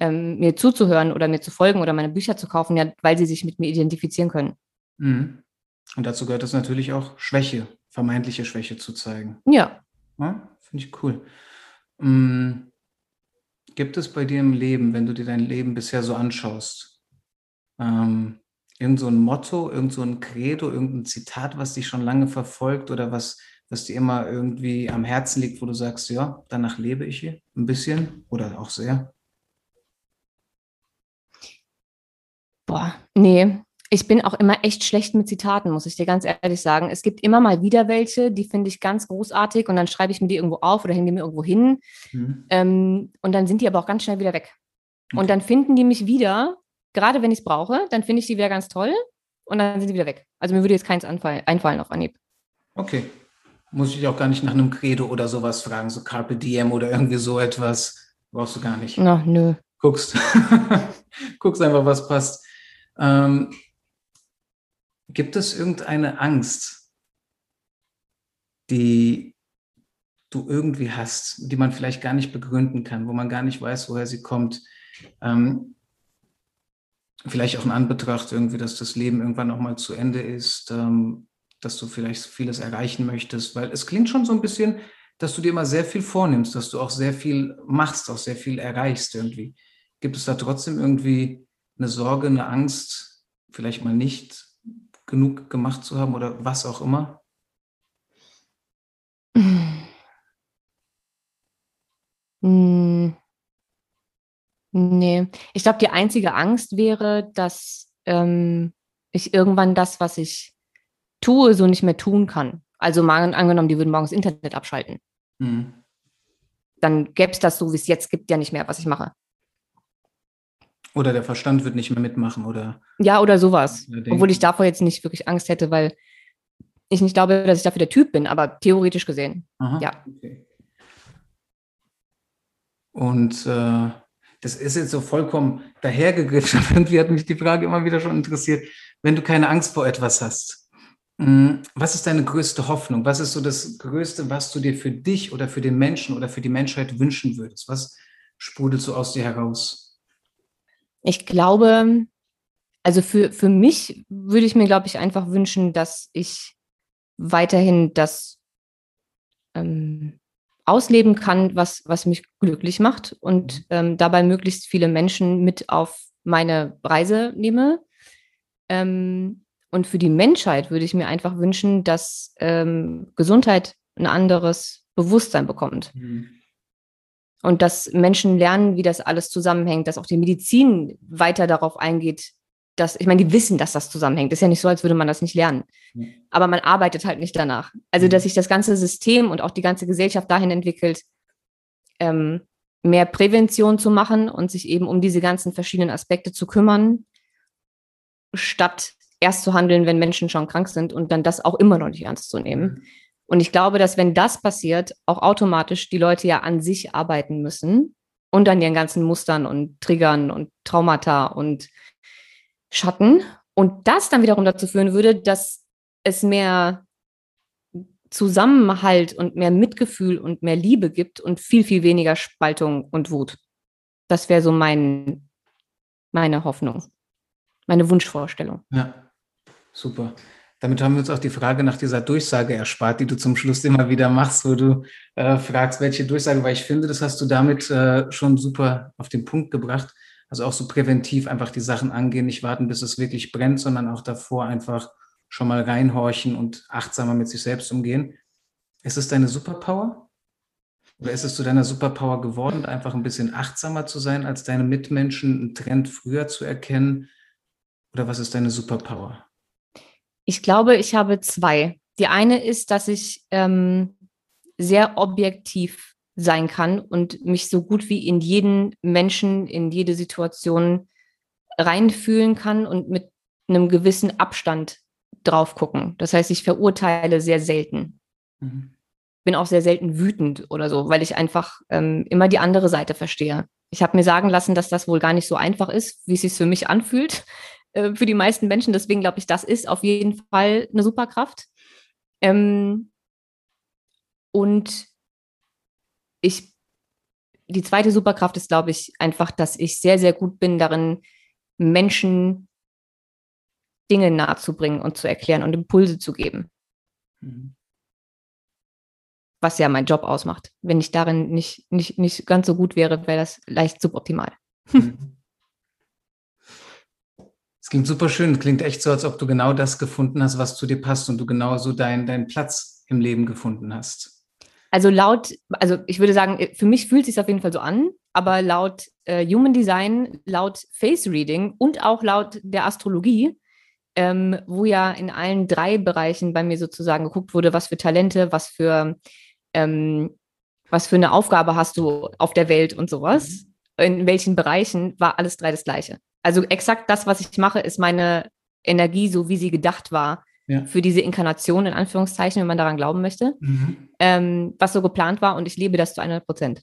ähm, mir zuzuhören oder mir zu folgen oder meine Bücher zu kaufen, ja, weil sie sich mit mir identifizieren können.
Mhm. Und dazu gehört es natürlich auch, Schwäche, vermeintliche Schwäche zu zeigen.
Ja.
ja Finde ich cool. Mhm. Gibt es bei dir im Leben, wenn du dir dein Leben bisher so anschaust, ähm, irgend so ein Motto, irgend so ein Credo, irgendein Zitat, was dich schon lange verfolgt oder was, was dir immer irgendwie am Herzen liegt, wo du sagst, ja, danach lebe ich hier ein bisschen oder auch sehr?
Boah, nee, ich bin auch immer echt schlecht mit Zitaten, muss ich dir ganz ehrlich sagen. Es gibt immer mal wieder welche, die finde ich ganz großartig und dann schreibe ich mir die irgendwo auf oder hänge mir irgendwo hin. Mhm. Ähm, und dann sind die aber auch ganz schnell wieder weg. Okay. Und dann finden die mich wieder, gerade wenn ich es brauche, dann finde ich die wieder ganz toll und dann sind die wieder weg. Also mir würde jetzt keins einfallen auf Anhieb.
Okay. Muss ich auch gar nicht nach einem Credo oder sowas fragen, so Carpe Diem oder irgendwie so etwas. Brauchst du gar nicht.
Na, nö.
Guckst. Guckst einfach, was passt. Ähm, Gibt es irgendeine Angst, die du irgendwie hast, die man vielleicht gar nicht begründen kann, wo man gar nicht weiß, woher sie kommt? Ähm, vielleicht auch in Anbetracht irgendwie, dass das Leben irgendwann auch mal zu Ende ist, ähm, dass du vielleicht vieles erreichen möchtest, weil es klingt schon so ein bisschen, dass du dir immer sehr viel vornimmst, dass du auch sehr viel machst, auch sehr viel erreichst irgendwie. Gibt es da trotzdem irgendwie eine Sorge, eine Angst, vielleicht mal nicht genug gemacht zu haben oder was auch immer?
Hm. Nee, ich glaube, die einzige Angst wäre, dass ähm, ich irgendwann das, was ich tue, so nicht mehr tun kann. Also mal angenommen, die würden morgens Internet abschalten. Mhm. Dann gäbe es das so, wie es jetzt gibt, ja nicht mehr, was ich mache.
Oder der Verstand wird nicht mehr mitmachen, oder?
Ja, oder sowas. Obwohl ich davor jetzt nicht wirklich Angst hätte, weil ich nicht glaube, dass ich dafür der Typ bin, aber theoretisch gesehen. Aha, ja. Okay.
Und äh, das ist jetzt so vollkommen dahergegriffen. Irgendwie hat mich die Frage immer wieder schon interessiert, wenn du keine Angst vor etwas hast. Hm, was ist deine größte Hoffnung? Was ist so das Größte, was du dir für dich oder für den Menschen oder für die Menschheit wünschen würdest? Was sprudelt so aus dir heraus?
Ich glaube, also für, für mich würde ich mir, glaube ich, einfach wünschen, dass ich weiterhin das ähm, ausleben kann, was, was mich glücklich macht und mhm. ähm, dabei möglichst viele Menschen mit auf meine Reise nehme. Ähm, und für die Menschheit würde ich mir einfach wünschen, dass ähm, Gesundheit ein anderes Bewusstsein bekommt. Mhm und dass Menschen lernen, wie das alles zusammenhängt, dass auch die Medizin weiter darauf eingeht, dass, ich meine, die wissen, dass das zusammenhängt. Ist ja nicht so, als würde man das nicht lernen. Aber man arbeitet halt nicht danach. Also, dass sich das ganze System und auch die ganze Gesellschaft dahin entwickelt, ähm, mehr Prävention zu machen und sich eben um diese ganzen verschiedenen Aspekte zu kümmern, statt erst zu handeln, wenn Menschen schon krank sind und dann das auch immer noch nicht ernst zu nehmen. Und ich glaube, dass wenn das passiert, auch automatisch die Leute ja an sich arbeiten müssen und an ihren ganzen Mustern und Triggern und Traumata und Schatten. Und das dann wiederum dazu führen würde, dass es mehr Zusammenhalt und mehr Mitgefühl und mehr Liebe gibt und viel, viel weniger Spaltung und Wut. Das wäre so mein, meine Hoffnung, meine Wunschvorstellung.
Ja, super. Damit haben wir uns auch die Frage nach dieser Durchsage erspart, die du zum Schluss immer wieder machst, wo du äh, fragst, welche Durchsage, weil ich finde, das hast du damit äh, schon super auf den Punkt gebracht. Also auch so präventiv einfach die Sachen angehen, nicht warten, bis es wirklich brennt, sondern auch davor einfach schon mal reinhorchen und achtsamer mit sich selbst umgehen. Ist es deine Superpower? Oder ist es zu deiner Superpower geworden, einfach ein bisschen achtsamer zu sein als deine Mitmenschen, einen Trend früher zu erkennen? Oder was ist deine Superpower?
Ich glaube, ich habe zwei. Die eine ist, dass ich ähm, sehr objektiv sein kann und mich so gut wie in jeden Menschen, in jede Situation reinfühlen kann und mit einem gewissen Abstand drauf gucken. Das heißt, ich verurteile sehr selten. Mhm. Bin auch sehr selten wütend oder so, weil ich einfach ähm, immer die andere Seite verstehe. Ich habe mir sagen lassen, dass das wohl gar nicht so einfach ist, wie es sich für mich anfühlt. Äh, für die meisten Menschen. Deswegen glaube ich, das ist auf jeden Fall eine Superkraft. Ähm, und ich, die zweite Superkraft ist, glaube ich, einfach, dass ich sehr, sehr gut bin darin, Menschen Dinge nahezubringen und zu erklären und Impulse zu geben. Mhm. Was ja mein Job ausmacht. Wenn ich darin nicht, nicht, nicht ganz so gut wäre, wäre das leicht suboptimal. Mhm.
Es klingt super schön. Klingt echt so, als ob du genau das gefunden hast, was zu dir passt und du genau so deinen, deinen Platz im Leben gefunden hast.
Also laut, also ich würde sagen, für mich fühlt es sich auf jeden Fall so an, aber laut äh, Human Design, laut Face Reading und auch laut der Astrologie, ähm, wo ja in allen drei Bereichen bei mir sozusagen geguckt wurde, was für Talente, was für, ähm, was für eine Aufgabe hast du auf der Welt und sowas, mhm. in welchen Bereichen, war alles drei das Gleiche. Also exakt das, was ich mache, ist meine Energie, so wie sie gedacht war, ja. für diese Inkarnation, in Anführungszeichen, wenn man daran glauben möchte, mhm. ähm, was so geplant war und ich lebe das zu 100 Prozent.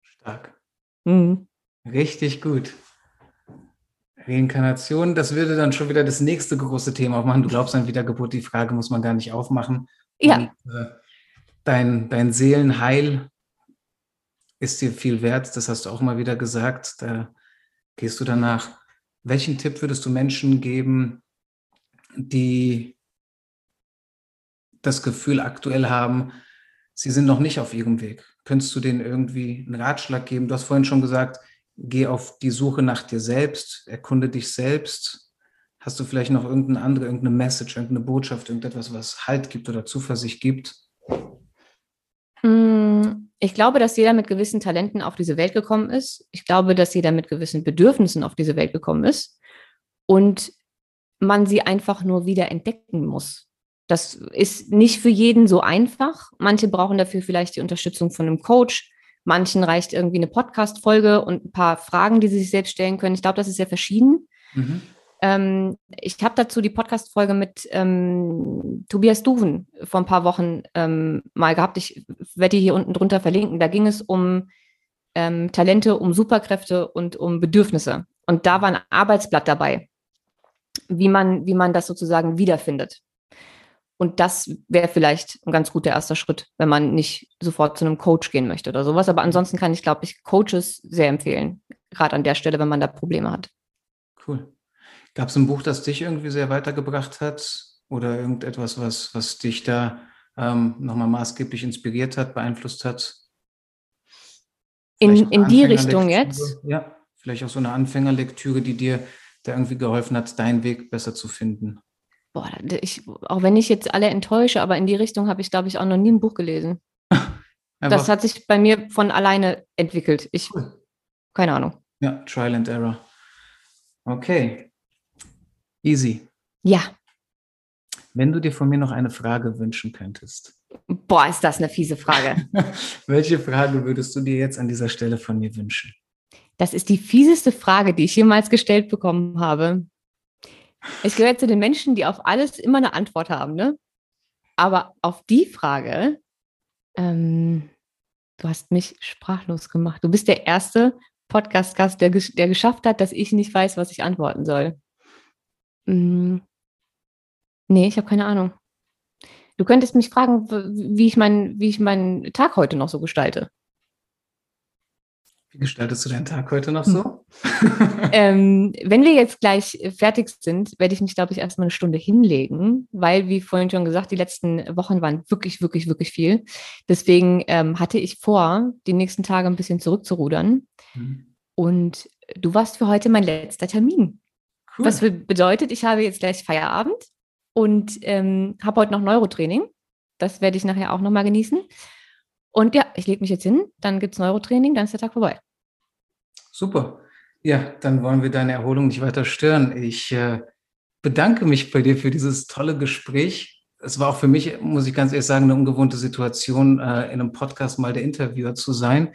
Stark. Mhm. Richtig gut. Reinkarnation, das würde dann schon wieder das nächste große Thema aufmachen. Du glaubst an Wiedergeburt, die Frage muss man gar nicht aufmachen.
Ja. Und, äh,
dein, dein Seelenheil ist dir viel wert, das hast du auch mal wieder gesagt. Da gehst du danach. Welchen Tipp würdest du Menschen geben, die das Gefühl aktuell haben, sie sind noch nicht auf ihrem Weg? Könntest du denen irgendwie einen Ratschlag geben? Du hast vorhin schon gesagt, geh auf die Suche nach dir selbst, erkunde dich selbst. Hast du vielleicht noch irgendeine andere, irgendeine Message, irgendeine Botschaft, irgendetwas, was Halt gibt oder Zuversicht gibt?
Mm, ich glaube, dass jeder mit gewissen Talenten auf diese Welt gekommen ist. Ich glaube, dass jeder mit gewissen Bedürfnissen auf diese Welt gekommen ist. Und man sie einfach nur wieder entdecken muss. Das ist nicht für jeden so einfach. Manche brauchen dafür vielleicht die Unterstützung von einem Coach. Manchen reicht irgendwie eine Podcast-Folge und ein paar Fragen, die sie sich selbst stellen können. Ich glaube, das ist sehr verschieden. Mhm. Ähm, ich habe dazu die Podcast-Folge mit ähm, Tobias Duven vor ein paar Wochen ähm, mal gehabt. Ich werde die hier unten drunter verlinken. Da ging es um ähm, Talente, um Superkräfte und um Bedürfnisse. Und da war ein Arbeitsblatt dabei, wie man, wie man das sozusagen wiederfindet. Und das wäre vielleicht ein ganz guter erster Schritt, wenn man nicht sofort zu einem Coach gehen möchte oder sowas. Aber ansonsten kann ich, glaube ich, Coaches sehr empfehlen, gerade an der Stelle, wenn man da Probleme hat.
Cool. Gab es ein Buch, das dich irgendwie sehr weitergebracht hat oder irgendetwas, was, was dich da ähm, nochmal maßgeblich inspiriert hat, beeinflusst hat?
in, in die Richtung jetzt?
Ja, vielleicht auch so eine Anfängerlektüre, die dir da irgendwie geholfen hat, deinen Weg besser zu finden.
Boah, ich, auch wenn ich jetzt alle enttäusche, aber in die Richtung habe ich, glaube ich, auch noch nie ein Buch gelesen. das hat sich bei mir von alleine entwickelt. Ich, cool. keine Ahnung.
Ja, Trial and Error. Okay. Easy.
Ja.
Wenn du dir von mir noch eine Frage wünschen könntest.
Boah, ist das eine fiese Frage.
Welche Frage würdest du dir jetzt an dieser Stelle von mir wünschen?
Das ist die fieseste Frage, die ich jemals gestellt bekommen habe. Ich gehöre zu den Menschen, die auf alles immer eine Antwort haben, ne? Aber auf die Frage, ähm, du hast mich sprachlos gemacht. Du bist der erste Podcast-Gast, der, der geschafft hat, dass ich nicht weiß, was ich antworten soll. Hm. Nee, ich habe keine Ahnung. Du könntest mich fragen, wie ich, mein, wie ich meinen Tag heute noch so gestalte.
Wie gestaltest du deinen Tag heute noch so?
ähm, wenn wir jetzt gleich fertig sind, werde ich mich, glaube ich, erstmal eine Stunde hinlegen, weil, wie vorhin schon gesagt, die letzten Wochen waren wirklich, wirklich, wirklich viel. Deswegen ähm, hatte ich vor, die nächsten Tage ein bisschen zurückzurudern. Mhm. Und du warst für heute mein letzter Termin. Cool. Was bedeutet, ich habe jetzt gleich Feierabend und ähm, habe heute noch Neurotraining. Das werde ich nachher auch nochmal genießen. Und ja, ich lege mich jetzt hin, dann gibt es Neurotraining, dann ist der Tag vorbei.
Super. Ja, dann wollen wir deine Erholung nicht weiter stören. Ich äh, bedanke mich bei dir für dieses tolle Gespräch. Es war auch für mich, muss ich ganz ehrlich sagen, eine ungewohnte Situation, äh, in einem Podcast mal der Interviewer zu sein.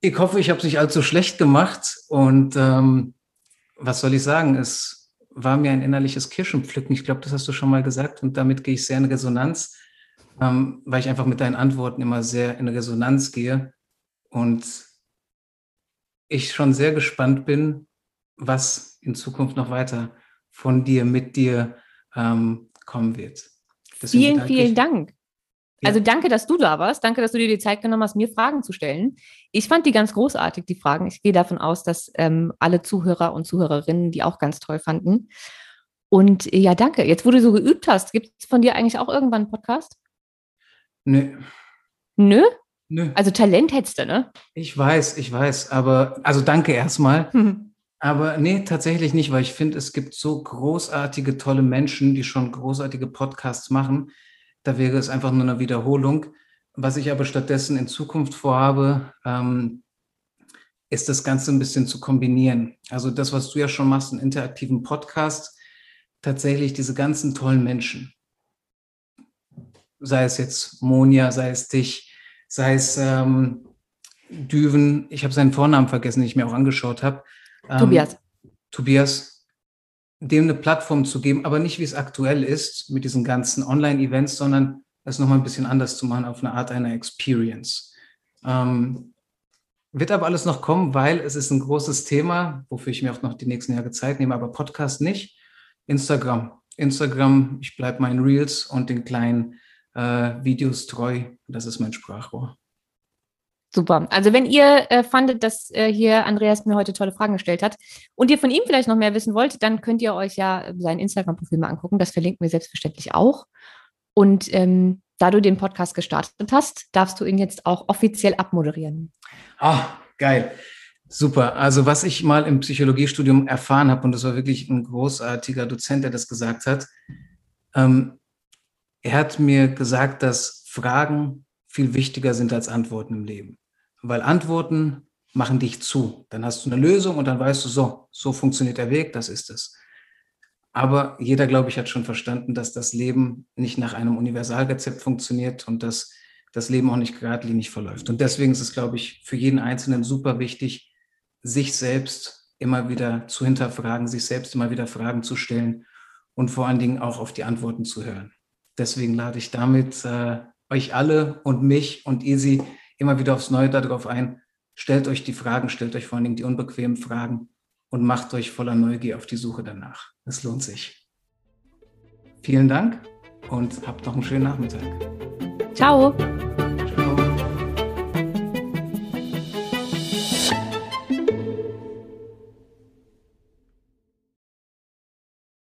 Ich hoffe, ich habe es nicht allzu schlecht gemacht und ähm, was soll ich sagen? Es war mir ein innerliches Kirschenpflücken. Ich glaube, das hast du schon mal gesagt und damit gehe ich sehr in Resonanz, ähm, weil ich einfach mit deinen Antworten immer sehr in Resonanz gehe und ich schon sehr gespannt bin, was in Zukunft noch weiter von dir, mit dir ähm, kommen wird.
Deswegen vielen, vielen Dank. Also danke, dass du da warst. Danke, dass du dir die Zeit genommen hast, mir Fragen zu stellen. Ich fand die ganz großartig, die Fragen. Ich gehe davon aus, dass ähm, alle Zuhörer und Zuhörerinnen die auch ganz toll fanden. Und äh, ja, danke. Jetzt, wo du so geübt hast, gibt es von dir eigentlich auch irgendwann einen Podcast?
Nö.
Nö? Nö. Also Talent hättest du, ne?
Ich weiß, ich weiß. Aber, also danke erstmal. Aber nee, tatsächlich nicht, weil ich finde, es gibt so großartige, tolle Menschen, die schon großartige Podcasts machen da wäre es einfach nur eine Wiederholung. Was ich aber stattdessen in Zukunft vorhabe, ähm, ist das Ganze ein bisschen zu kombinieren. Also das, was du ja schon machst, einen interaktiven Podcast, tatsächlich diese ganzen tollen Menschen, sei es jetzt Monja, sei es dich, sei es ähm, Düven, ich habe seinen Vornamen vergessen, den ich mir auch angeschaut habe.
Ähm, Tobias.
Tobias, dem eine Plattform zu geben, aber nicht wie es aktuell ist mit diesen ganzen Online-Events, sondern es nochmal ein bisschen anders zu machen auf eine Art einer Experience. Ähm, wird aber alles noch kommen, weil es ist ein großes Thema, wofür ich mir auch noch die nächsten Jahre Zeit nehme, aber Podcast nicht. Instagram. Instagram, ich bleibe meinen Reels und den kleinen äh, Videos treu. Das ist mein Sprachrohr.
Super. Also wenn ihr äh, fandet, dass äh, hier Andreas mir heute tolle Fragen gestellt hat und ihr von ihm vielleicht noch mehr wissen wollt, dann könnt ihr euch ja sein Instagram-Profil mal angucken. Das verlinken wir selbstverständlich auch. Und ähm, da du den Podcast gestartet hast, darfst du ihn jetzt auch offiziell abmoderieren.
Ah, geil. Super. Also was ich mal im Psychologiestudium erfahren habe, und das war wirklich ein großartiger Dozent, der das gesagt hat, ähm, er hat mir gesagt, dass Fragen viel wichtiger sind als Antworten im Leben. Weil Antworten machen dich zu. Dann hast du eine Lösung und dann weißt du, so, so funktioniert der Weg, das ist es. Aber jeder, glaube ich, hat schon verstanden, dass das Leben nicht nach einem Universalrezept funktioniert und dass das Leben auch nicht geradlinig verläuft. Und deswegen ist es, glaube ich, für jeden Einzelnen super wichtig, sich selbst immer wieder zu hinterfragen, sich selbst immer wieder Fragen zu stellen und vor allen Dingen auch auf die Antworten zu hören. Deswegen lade ich damit äh, euch alle und mich und Easy immer wieder aufs Neue darauf ein. Stellt euch die Fragen, stellt euch vor allen Dingen die unbequemen Fragen und macht euch voller Neugier auf die Suche danach. Es lohnt sich. Vielen Dank und habt noch einen schönen Nachmittag.
Ciao.